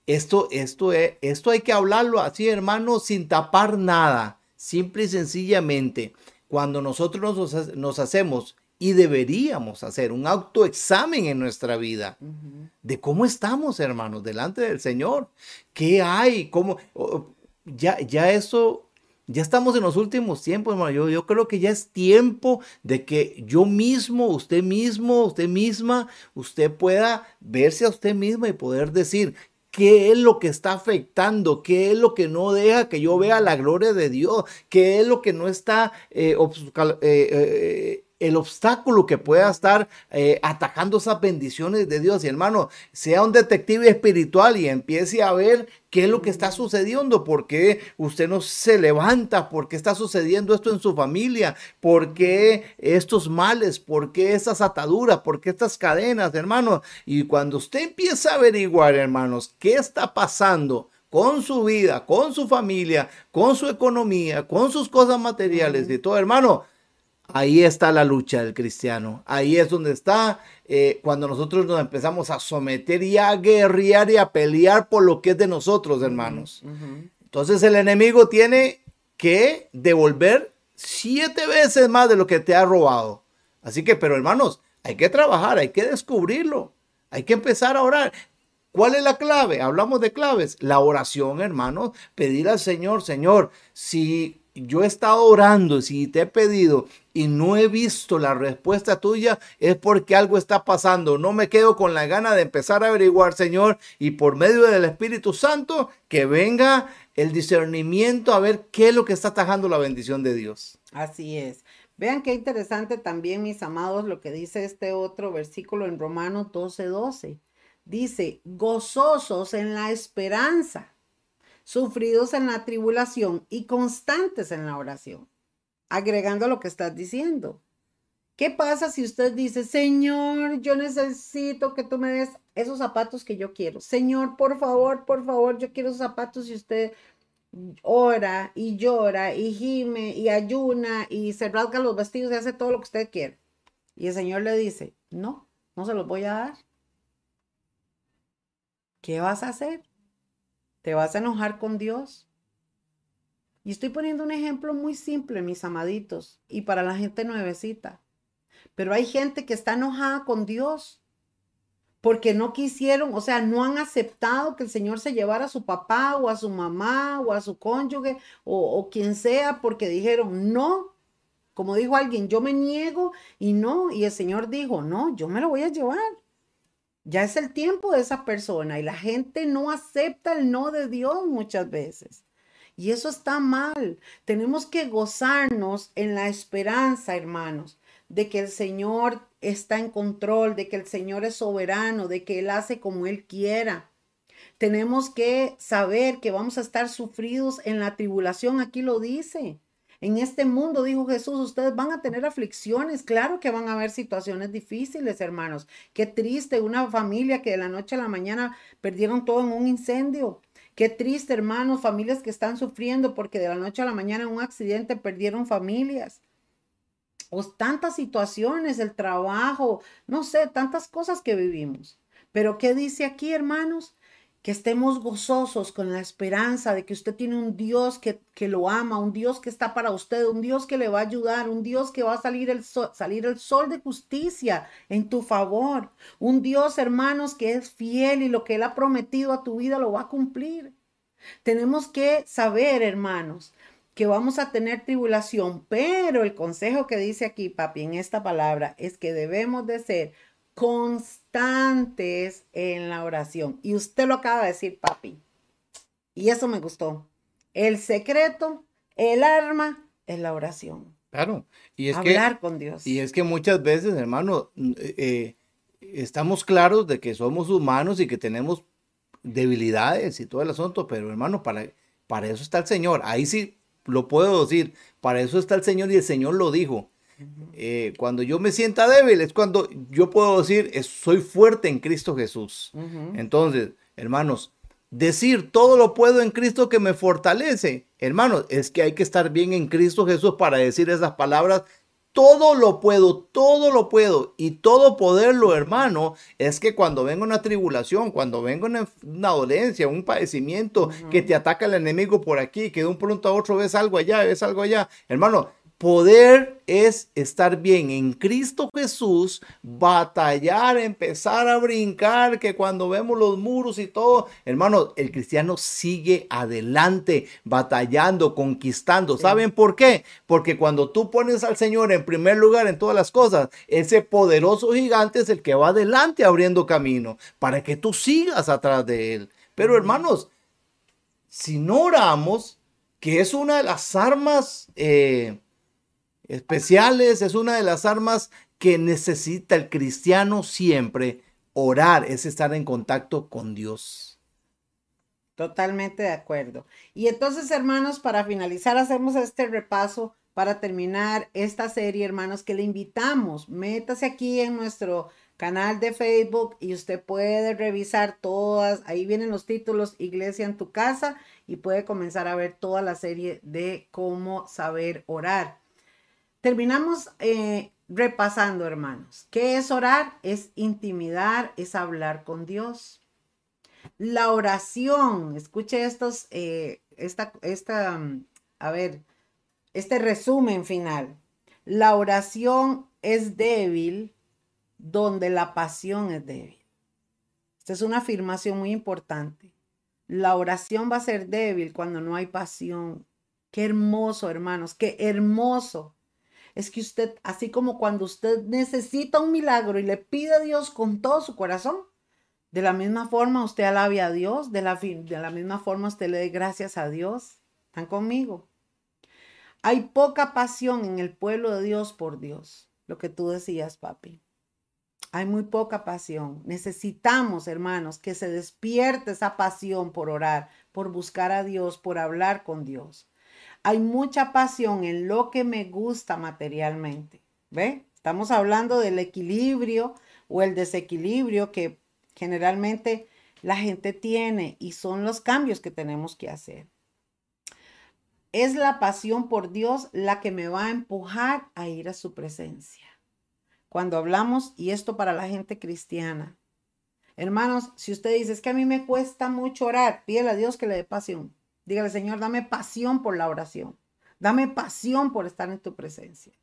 Esto, esto, es, esto hay que hablarlo así, hermanos, sin tapar nada. Simple y sencillamente, cuando nosotros nos, nos hacemos y deberíamos hacer un autoexamen en nuestra vida de cómo estamos, hermanos, delante del Señor. ¿Qué hay? ¿Cómo? ya, ya eso, ya estamos en los últimos tiempos, hermano. Yo, yo creo que ya es tiempo de que yo mismo, usted mismo, usted misma, usted pueda verse a usted misma y poder decir, ¿Qué es lo que está afectando? ¿Qué es lo que no deja que yo vea la gloria de Dios? ¿Qué es lo que no está eh, eh, eh el obstáculo que pueda estar eh, atacando esas bendiciones de Dios. Y hermano, sea un detective espiritual y empiece a ver qué es lo que está sucediendo, por qué usted no se levanta, por qué está sucediendo esto en su familia, por qué estos males, por qué estas ataduras, por qué estas cadenas, hermano. Y cuando usted empieza a averiguar, hermanos, qué está pasando, con su vida, con su familia, con su economía, con sus cosas materiales y todo, hermano, Ahí está la lucha del cristiano. Ahí es donde está eh, cuando nosotros nos empezamos a someter y a guerrear y a pelear por lo que es de nosotros, hermanos. Entonces el enemigo tiene que devolver siete veces más de lo que te ha robado. Así que, pero hermanos, hay que trabajar, hay que descubrirlo, hay que empezar a orar. ¿Cuál es la clave? Hablamos de claves. La oración, hermanos, pedir al Señor, Señor, si yo he estado orando, si te he pedido y no he visto la respuesta tuya, es porque algo está pasando. No me quedo con la gana de empezar a averiguar, Señor, y por medio del Espíritu Santo, que venga el discernimiento a ver qué es lo que está atajando la bendición de Dios. Así es. Vean qué interesante también, mis amados, lo que dice este otro versículo en Romanos 12, 12. Dice, gozosos en la esperanza sufridos en la tribulación y constantes en la oración. Agregando lo que estás diciendo. ¿Qué pasa si usted dice, Señor, yo necesito que tú me des esos zapatos que yo quiero? Señor, por favor, por favor, yo quiero esos zapatos y usted ora y llora y gime y ayuna y se rasga los vestidos y hace todo lo que usted quiere. Y el Señor le dice, no, no se los voy a dar. ¿Qué vas a hacer? ¿Te vas a enojar con Dios? Y estoy poniendo un ejemplo muy simple, mis amaditos, y para la gente nuevecita. Pero hay gente que está enojada con Dios porque no quisieron, o sea, no han aceptado que el Señor se llevara a su papá o a su mamá o a su cónyuge o, quien sea, porque dijeron, no, como dijo alguien, yo me niego y no, y el Señor dijo, no, yo me lo voy a llevar. Ya es el tiempo de esa persona y la gente no acepta el no de Dios muchas veces. Y eso está mal. Tenemos que gozarnos en la esperanza, hermanos, de que el Señor está en control, de que el Señor es soberano, de que Él hace como Él quiera. Tenemos que saber que vamos a estar sufridos en la tribulación, aquí lo dice. En este mundo, dijo Jesús, ustedes van a tener aflicciones. Claro que van a haber situaciones difíciles, hermanos. Qué triste una familia que de la noche a la mañana perdieron todo en un incendio. Qué triste, hermanos, familias que están sufriendo porque de la noche a la mañana un accidente perdieron familias. O tantas situaciones, el trabajo, no sé, tantas cosas que vivimos. Pero ¿qué dice aquí, hermanos? Que estemos gozosos con la esperanza de que usted tiene un Dios que, lo ama, un Dios que está para usted, un Dios que le va a ayudar, un Dios que va a salir el, sol, salir el sol de justicia en tu favor, un Dios, hermanos, que es fiel y lo que Él ha prometido a tu vida lo va a cumplir. Tenemos que saber, hermanos, que vamos a tener tribulación, pero el consejo que dice aquí, papi, en esta palabra, es que debemos de ser constantes en la oración. Y usted lo acaba de decir, papi. Y eso me gustó. El secreto, el arma es la oración. Claro. Y es Hablar con Dios. Y es que muchas veces, hermano, eh, eh, estamos claros de que somos humanos y que tenemos debilidades y todo el asunto, pero hermano, para, para eso está el Señor. Ahí sí lo puedo decir. Para eso está el Señor y el Señor lo dijo. Eh, cuando yo me sienta débil es cuando yo puedo decir, soy fuerte en Cristo Jesús. Entonces, hermanos, decir todo lo puedo en Cristo que me fortalece, hermanos, es que hay que estar bien en Cristo Jesús para decir esas palabras. Todo lo puedo, todo lo puedo. Y todo poderlo, hermano, es que cuando venga una tribulación, cuando venga una, dolencia, un padecimiento, que te ataca el enemigo por aquí, que de un pronto a otro ves algo allá, ves algo allá, hermano, Poder es estar bien en Cristo Jesús, batallar, empezar a brincar, que cuando vemos los muros y todo, hermano, el cristiano sigue adelante, batallando, conquistando. ¿Saben por qué? Porque cuando tú pones al Señor en primer lugar en todas las cosas, ese poderoso gigante es el que va adelante abriendo camino para que tú sigas atrás de él. Pero hermanos, si no oramos, que es una de las armas... Eh, especiales, es una de las armas que necesita el cristiano siempre. Orar es estar en contacto con Dios. Totalmente de acuerdo. Y entonces, hermanos, para finalizar, hacemos este repaso para terminar esta serie, hermanos, que le invitamos. Métase aquí en nuestro canal de Facebook y usted puede revisar todas, ahí vienen los títulos Iglesia en tu casa y puede comenzar a ver toda la serie de cómo saber orar. Terminamos eh, repasando, hermanos. ¿Qué es orar? Es intimidar, es hablar con Dios. La oración, escuche estos, eh, esta, esta, a ver, este resumen final. La oración es débil donde la pasión es débil. Esta es una afirmación muy importante. La oración va a ser débil cuando no hay pasión. Qué hermoso, hermanos, qué hermoso. Es que usted, así como cuando usted necesita un milagro y le pide a Dios con todo su corazón, de la misma forma usted alabe a Dios, de la, de la misma forma usted le dé gracias a Dios. ¿Están conmigo? Hay poca pasión en el pueblo de Dios por Dios, lo que tú decías, papi. Hay muy poca pasión. Necesitamos, hermanos, que se despierte esa pasión por orar, por buscar a Dios, por hablar con Dios. Hay mucha pasión en lo que me gusta materialmente. ¿Ve? Estamos hablando del equilibrio o el desequilibrio que generalmente la gente tiene y son los cambios que tenemos que hacer. Es la pasión por Dios la que me va a empujar a ir a su presencia. Cuando hablamos, y esto para la gente cristiana, hermanos, si usted dice, es que a mí me cuesta mucho orar, pídele a Dios que le dé pasión. Dígale, Señor, dame pasión por la oración. Dame pasión por estar en tu presencia.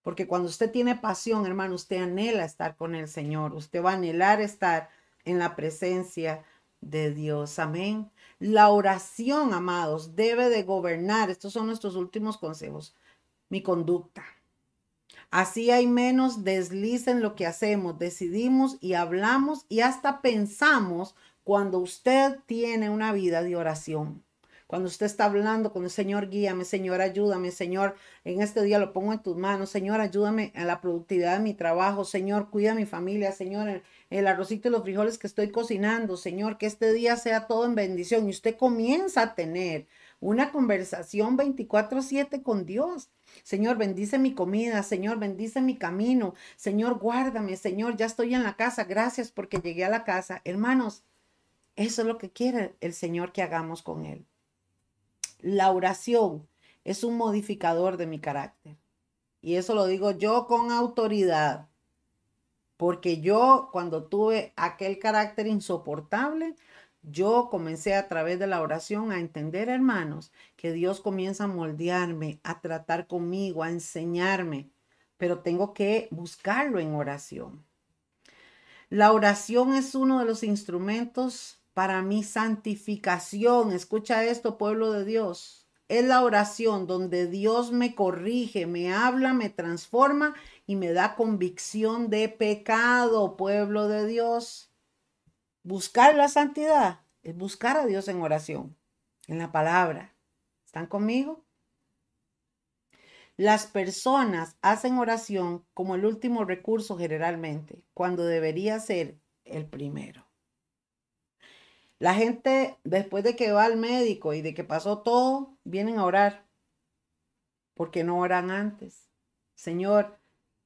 Porque cuando usted tiene pasión, hermano, usted anhela estar con el Señor. Usted va a anhelar estar en la presencia de Dios. Amén. La oración, amados, debe de gobernar, estos son nuestros últimos consejos, mi conducta. Así hay menos desliz en lo que hacemos, decidimos y hablamos y hasta pensamos cuando usted tiene una vida de oración. Cuando usted está hablando con el Señor, guíame, Señor, ayúdame, Señor, en este día lo pongo en tus manos, Señor, ayúdame a la productividad de mi trabajo, Señor, cuida a mi familia, Señor, el arrocito y los frijoles que estoy cocinando, Señor, que este día sea todo en bendición. Y usted comienza a tener una conversación 24/7 con Dios. Señor, bendice mi comida, Señor, bendice mi camino, Señor, guárdame, Señor, ya estoy en la casa, gracias porque llegué a la casa. Hermanos, eso es lo que quiere el Señor que hagamos con Él. La oración es un modificador de mi carácter. Y eso lo digo yo con autoridad. Porque yo cuando tuve aquel carácter insoportable, yo comencé a través de la oración a entender, hermanos, que Dios comienza a moldearme, a tratar conmigo, a enseñarme, pero tengo que buscarlo en oración. La oración es uno de los instrumentos para mi santificación. Escucha esto, pueblo de Dios. Es la oración donde Dios me corrige, me habla, me transforma y me da convicción de pecado, pueblo de Dios. Buscar la santidad es buscar a Dios en oración, en la palabra. ¿Están conmigo? Las personas hacen oración como el último recurso generalmente, cuando debería ser el primero. La gente, después de que va al médico y de que pasó todo, vienen a orar. Porque no oran antes. Señor,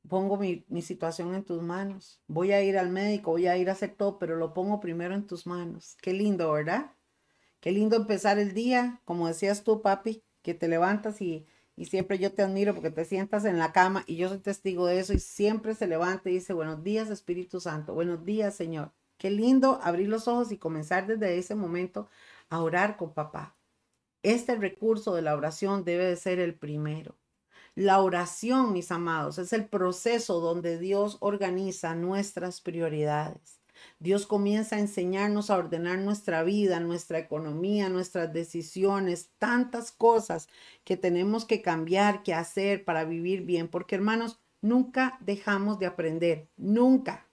pongo mi, mi, situación en tus manos. Voy a ir al médico, voy a ir a hacer todo, pero lo pongo primero en tus manos. Qué lindo, ¿verdad? Qué lindo empezar el día, como decías tú, papi, que te levantas y, y siempre yo te admiro porque te sientas en la cama y yo soy testigo de eso y siempre se levanta y dice, buenos días Espíritu Santo, buenos días Señor. Qué lindo abrir los ojos y comenzar desde ese momento a orar con papá. Este recurso de la oración debe de ser el primero. La oración, mis amados, es el proceso donde Dios organiza nuestras prioridades. Dios comienza a enseñarnos a ordenar nuestra vida, nuestra economía, nuestras decisiones, tantas cosas que tenemos que cambiar, que hacer para vivir bien, porque hermanos, nunca dejamos de aprender, nunca.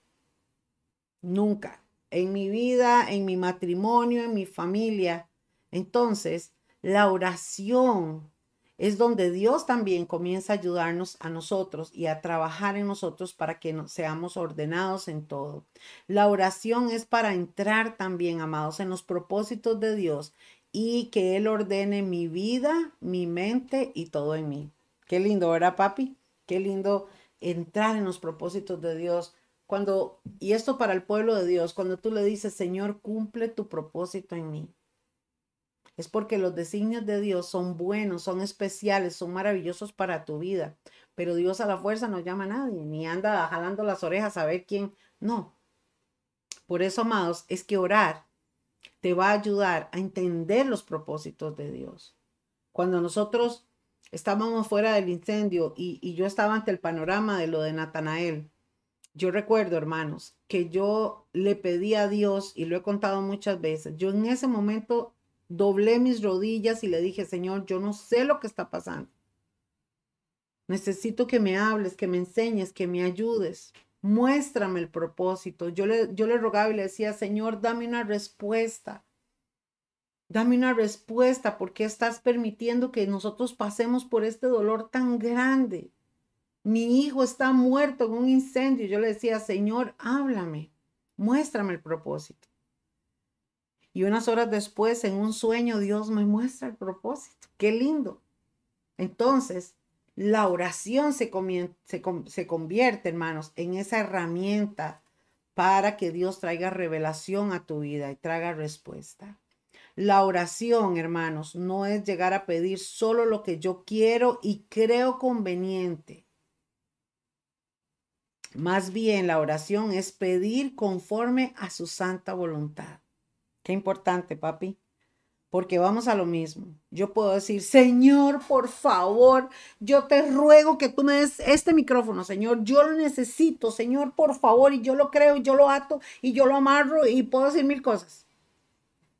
Nunca. En mi vida, en mi matrimonio, en mi familia. Entonces, la oración es donde Dios también comienza a ayudarnos a nosotros y a trabajar en nosotros para que seamos ordenados en todo. La oración es para entrar también, amados, en los propósitos de Dios y que Él ordene mi vida, mi mente y todo en mí. Qué lindo, ¿verdad, papi? Qué lindo entrar en los propósitos de Dios cuando, y esto para el pueblo de Dios, cuando tú le dices, Señor, cumple tu propósito en mí, es porque los designios de Dios son buenos, son especiales, son maravillosos para tu vida. Pero Dios a la fuerza no llama a nadie, ni anda jalando las orejas a ver quién. No. Por eso, amados, es que orar te va a ayudar a entender los propósitos de Dios. cuando nosotros estábamos fuera del incendio y, y yo estaba ante el panorama de lo de Natanael, yo recuerdo, hermanos, que yo le pedí a Dios, y lo he contado muchas veces, yo en ese momento doblé mis rodillas y le dije, Señor, yo no sé lo que está pasando. Necesito que me hables, que me enseñes, que me ayudes. Muéstrame el propósito. Yo le, yo le rogaba y le decía, Señor, dame una respuesta. Dame una respuesta porque estás permitiendo que nosotros pasemos por este dolor tan grande. Mi hijo está muerto en un incendio. Yo le decía, Señor, háblame, muéstrame el propósito. Y unas horas después, en un sueño, Dios me muestra el propósito. Qué lindo. Entonces, la oración se, se, convierte, hermanos, en esa herramienta para que Dios traiga revelación a tu vida y traiga respuesta. La oración, hermanos, no es llegar a pedir solo lo que yo quiero y creo conveniente. Más bien, la oración es pedir conforme a su santa voluntad. Qué importante, papi porque vamos a lo mismo. Yo puedo decir, Señor, por favor, yo te ruego que tú me des este micrófono, Señor, yo lo necesito, Señor, por favor, y yo lo creo, y yo lo ato, y yo lo amarro, y puedo decir mil cosas.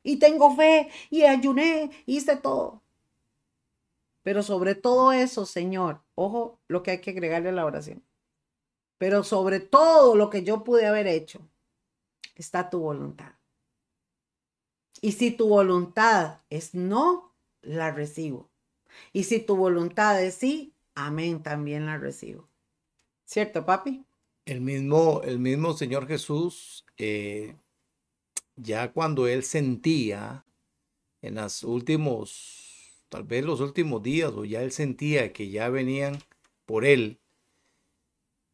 Y tengo fe, y ayuné, hice todo. Pero sobre todo eso, Señor, ojo lo que hay que agregarle a la oración. Pero sobre todo lo que yo pude haber hecho, está tu voluntad. Y si tu voluntad es no, la recibo. Y si tu voluntad es sí, amén, también la recibo. ¿Cierto, papi? El mismo, el mismo Señor Jesús, eh, ya cuando él sentía en los últimos, tal vez los últimos días, o ya él sentía que ya venían por él,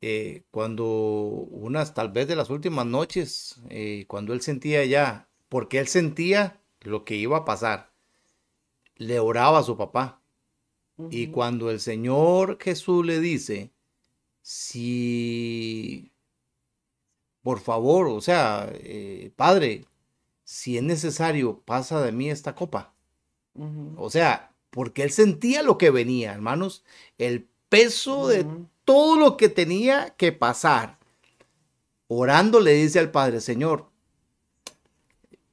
eh, cuando unas, tal vez de las últimas noches, eh, cuando él sentía ya porque él sentía lo que iba a pasar. Le oraba a su papá. Y cuando el Señor Jesús le dice, si, por favor, o sea, eh, Padre, si es necesario, pasa de mí esta copa. O sea, porque él sentía lo que venía, hermanos, el peso de todo lo que tenía que pasar. Orando le dice al Padre, Señor,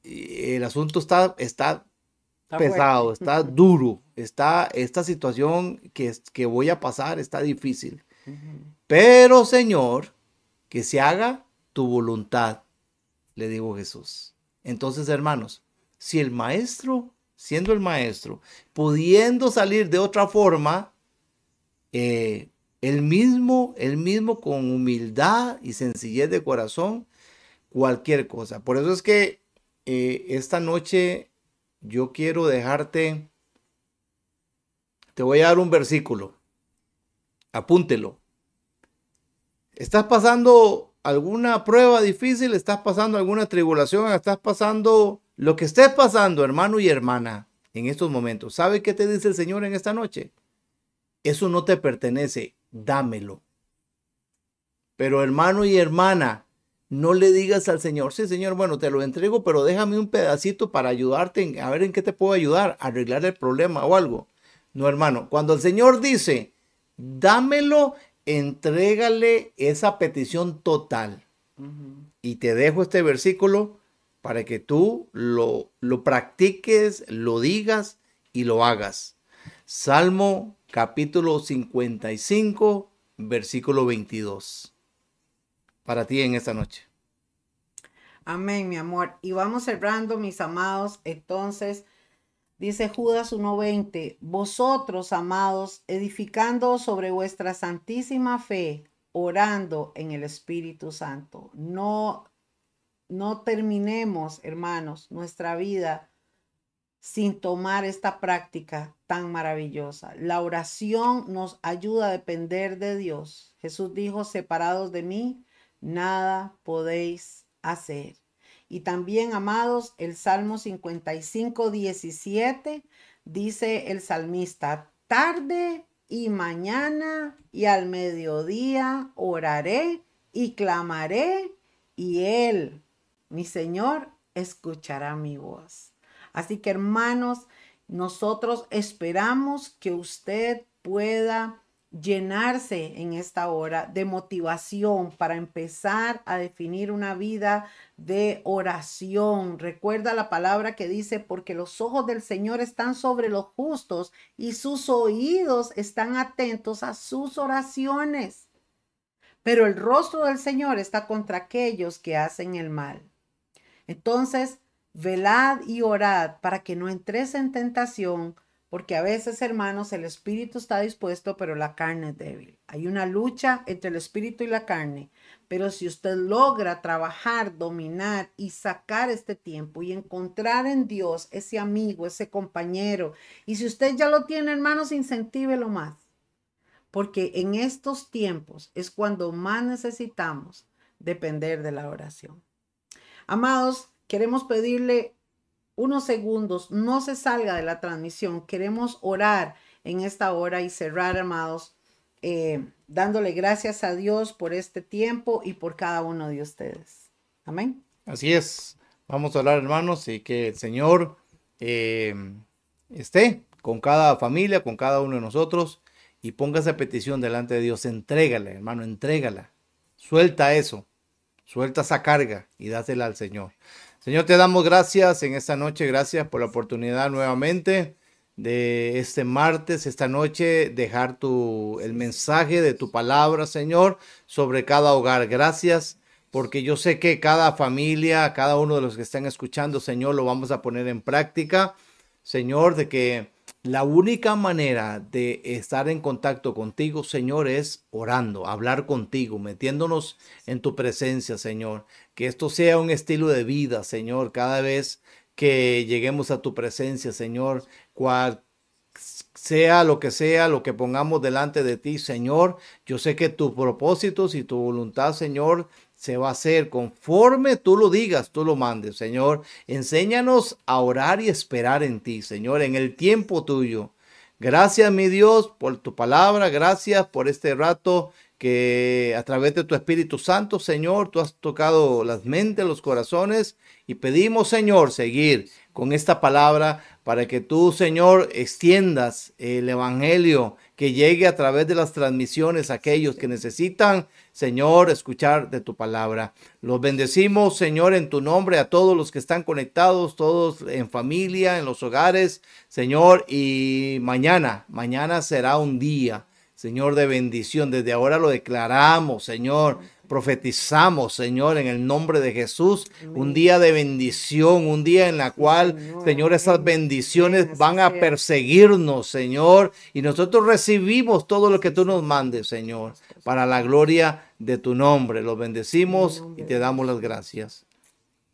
el asunto está, está, pesado, está duro, está esta situación que, que voy a pasar está difícil. Pero Señor, que se haga tu voluntad, le digo Jesús. Entonces, hermanos, si el maestro, siendo el maestro, pudiendo salir de otra forma, eh, el mismo, el mismo con humildad y sencillez de corazón, cualquier cosa. Por eso es que eh, esta noche yo quiero dejarte, te voy a dar un versículo, apúntelo. ¿Estás pasando alguna prueba difícil? ¿Estás pasando alguna tribulación? ¿Estás pasando lo que estés pasando, hermano y hermana, en estos momentos? ¿Sabe qué te dice el Señor en esta noche? Eso no te pertenece, dámelo. Pero hermano y hermana, no le digas al Señor, sí, Señor, bueno, te lo entrego, pero déjame un pedacito para ayudarte, a ver en qué te puedo ayudar, arreglar el problema o algo. No, hermano, cuando el Señor dice, dámelo, entrégale esa petición total. Y te dejo este versículo para que tú lo, lo practiques, lo digas y lo hagas. Salmo capítulo 55, versículo 22 para ti en esta noche. Amén, mi amor. Y vamos cerrando, mis amados. Entonces, dice Judas 1.20, vosotros, amados, edificando sobre vuestra santísima fe, orando en el Espíritu Santo. No, no terminemos, hermanos, nuestra vida sin tomar esta práctica tan maravillosa. La oración nos ayuda a depender de Dios. Jesús dijo, separados de mí, nada podéis hacer. Y también, amados, el Salmo 55, 17 dice el salmista, tarde y mañana y al mediodía oraré y clamaré y Él, mi Señor, escuchará mi voz. Así que hermanos, nosotros esperamos que usted pueda llenarse en esta hora de motivación para empezar a definir una vida de oración. Recuerda la palabra que dice, porque los ojos del Señor están sobre los justos y sus oídos están atentos a sus oraciones. Pero el rostro del Señor está contra aquellos que hacen el mal. Entonces, velad y orad para que no entres en tentación porque a veces, hermanos, el espíritu está dispuesto, pero la carne es débil. Hay una lucha entre el espíritu y la carne, pero si usted logra trabajar, dominar y sacar este tiempo y encontrar en Dios ese amigo, ese compañero, y si usted ya lo tiene, hermanos, incentívelo más, porque en estos tiempos es cuando más necesitamos depender de la oración. Amados, queremos pedirle unos segundos, no se salga de la transmisión. Queremos orar en esta hora y cerrar, amados, eh, dándole gracias a Dios por este tiempo y por cada uno de ustedes. Amén. Así es. Vamos a orar, hermanos, y que el Señor eh, esté con cada familia, con cada uno de nosotros y ponga esa petición delante de Dios. Entrégala, hermano, entrégala. Suelta eso. Suelta esa carga y dásela al Señor. Señor, te damos gracias en esta noche, gracias por la oportunidad nuevamente de este martes, esta noche, dejar tu, el mensaje de tu palabra, Señor, sobre cada hogar. Gracias, porque yo sé que cada familia, cada uno de los que están escuchando, Señor, lo vamos a poner en práctica. Señor, de que la única manera de estar en contacto contigo, Señor, es orando, hablar contigo, metiéndonos en tu presencia, Señor. Que esto sea un estilo de vida, Señor, cada vez que lleguemos a tu presencia, Señor, cual sea lo que sea, lo que pongamos delante de ti, Señor. Yo sé que tus propósitos y tu voluntad, Señor, se va a hacer conforme tú lo digas, tú lo mandes, Señor. Enséñanos a orar y esperar en ti, Señor, en el tiempo tuyo. Gracias, mi Dios, por tu palabra. Gracias por este rato que a través de tu Espíritu Santo, Señor, tú has tocado las mentes, los corazones y pedimos, Señor, seguir con esta palabra para que tú, Señor, extiendas el Evangelio que llegue a través de las transmisiones a aquellos que necesitan, Señor, escuchar de tu palabra. Los bendecimos, Señor, en tu nombre a todos los que están conectados, todos en familia, en los hogares, Señor, y mañana, mañana será un día, Señor, de bendición. Desde ahora lo declaramos, Señor profetizamos, Señor, en el nombre de Jesús, un día de bendición, un día en la cual, Señor, esas bendiciones van a perseguirnos, Señor, y nosotros recibimos todo lo que tú nos mandes, Señor, para la gloria de tu nombre. Los bendecimos y te damos las gracias.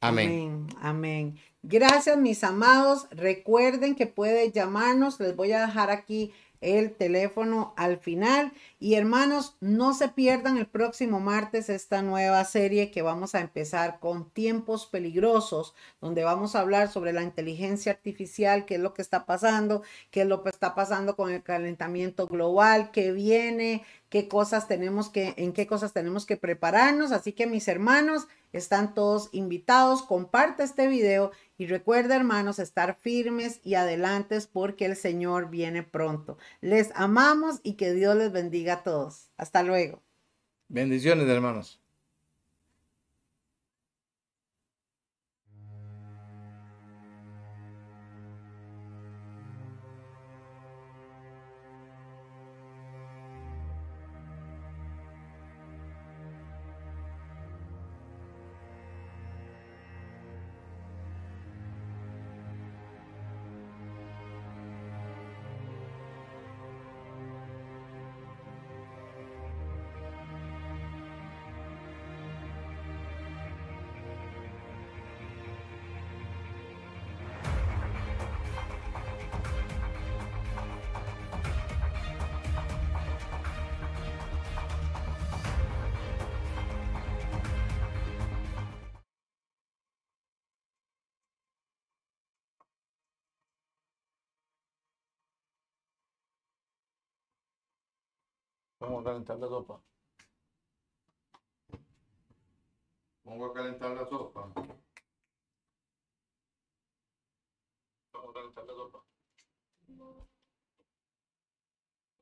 Amén. Amén. Gracias, mis amados. Recuerden que puede llamarnos. Les voy a dejar aquí el teléfono al final. Y hermanos, no se pierdan el próximo martes esta nueva serie que vamos a empezar con tiempos peligrosos, donde vamos a hablar sobre la inteligencia artificial, qué es lo que está pasando, qué es lo que está pasando con el calentamiento global, qué viene, qué cosas tenemos que, en qué cosas tenemos que prepararnos. Así que mis hermanos, están todos invitados. Comparte este video y recuerda, hermanos, estar firmes y adelantes porque el Señor viene pronto. Les amamos y que Dios les bendiga a todos. Hasta luego. Bendiciones, hermanos. Vamos a calentar la sopa. Pongo a calentar la sopa. Vamos a calentar la sopa.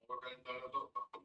Voy a calentar la sopa.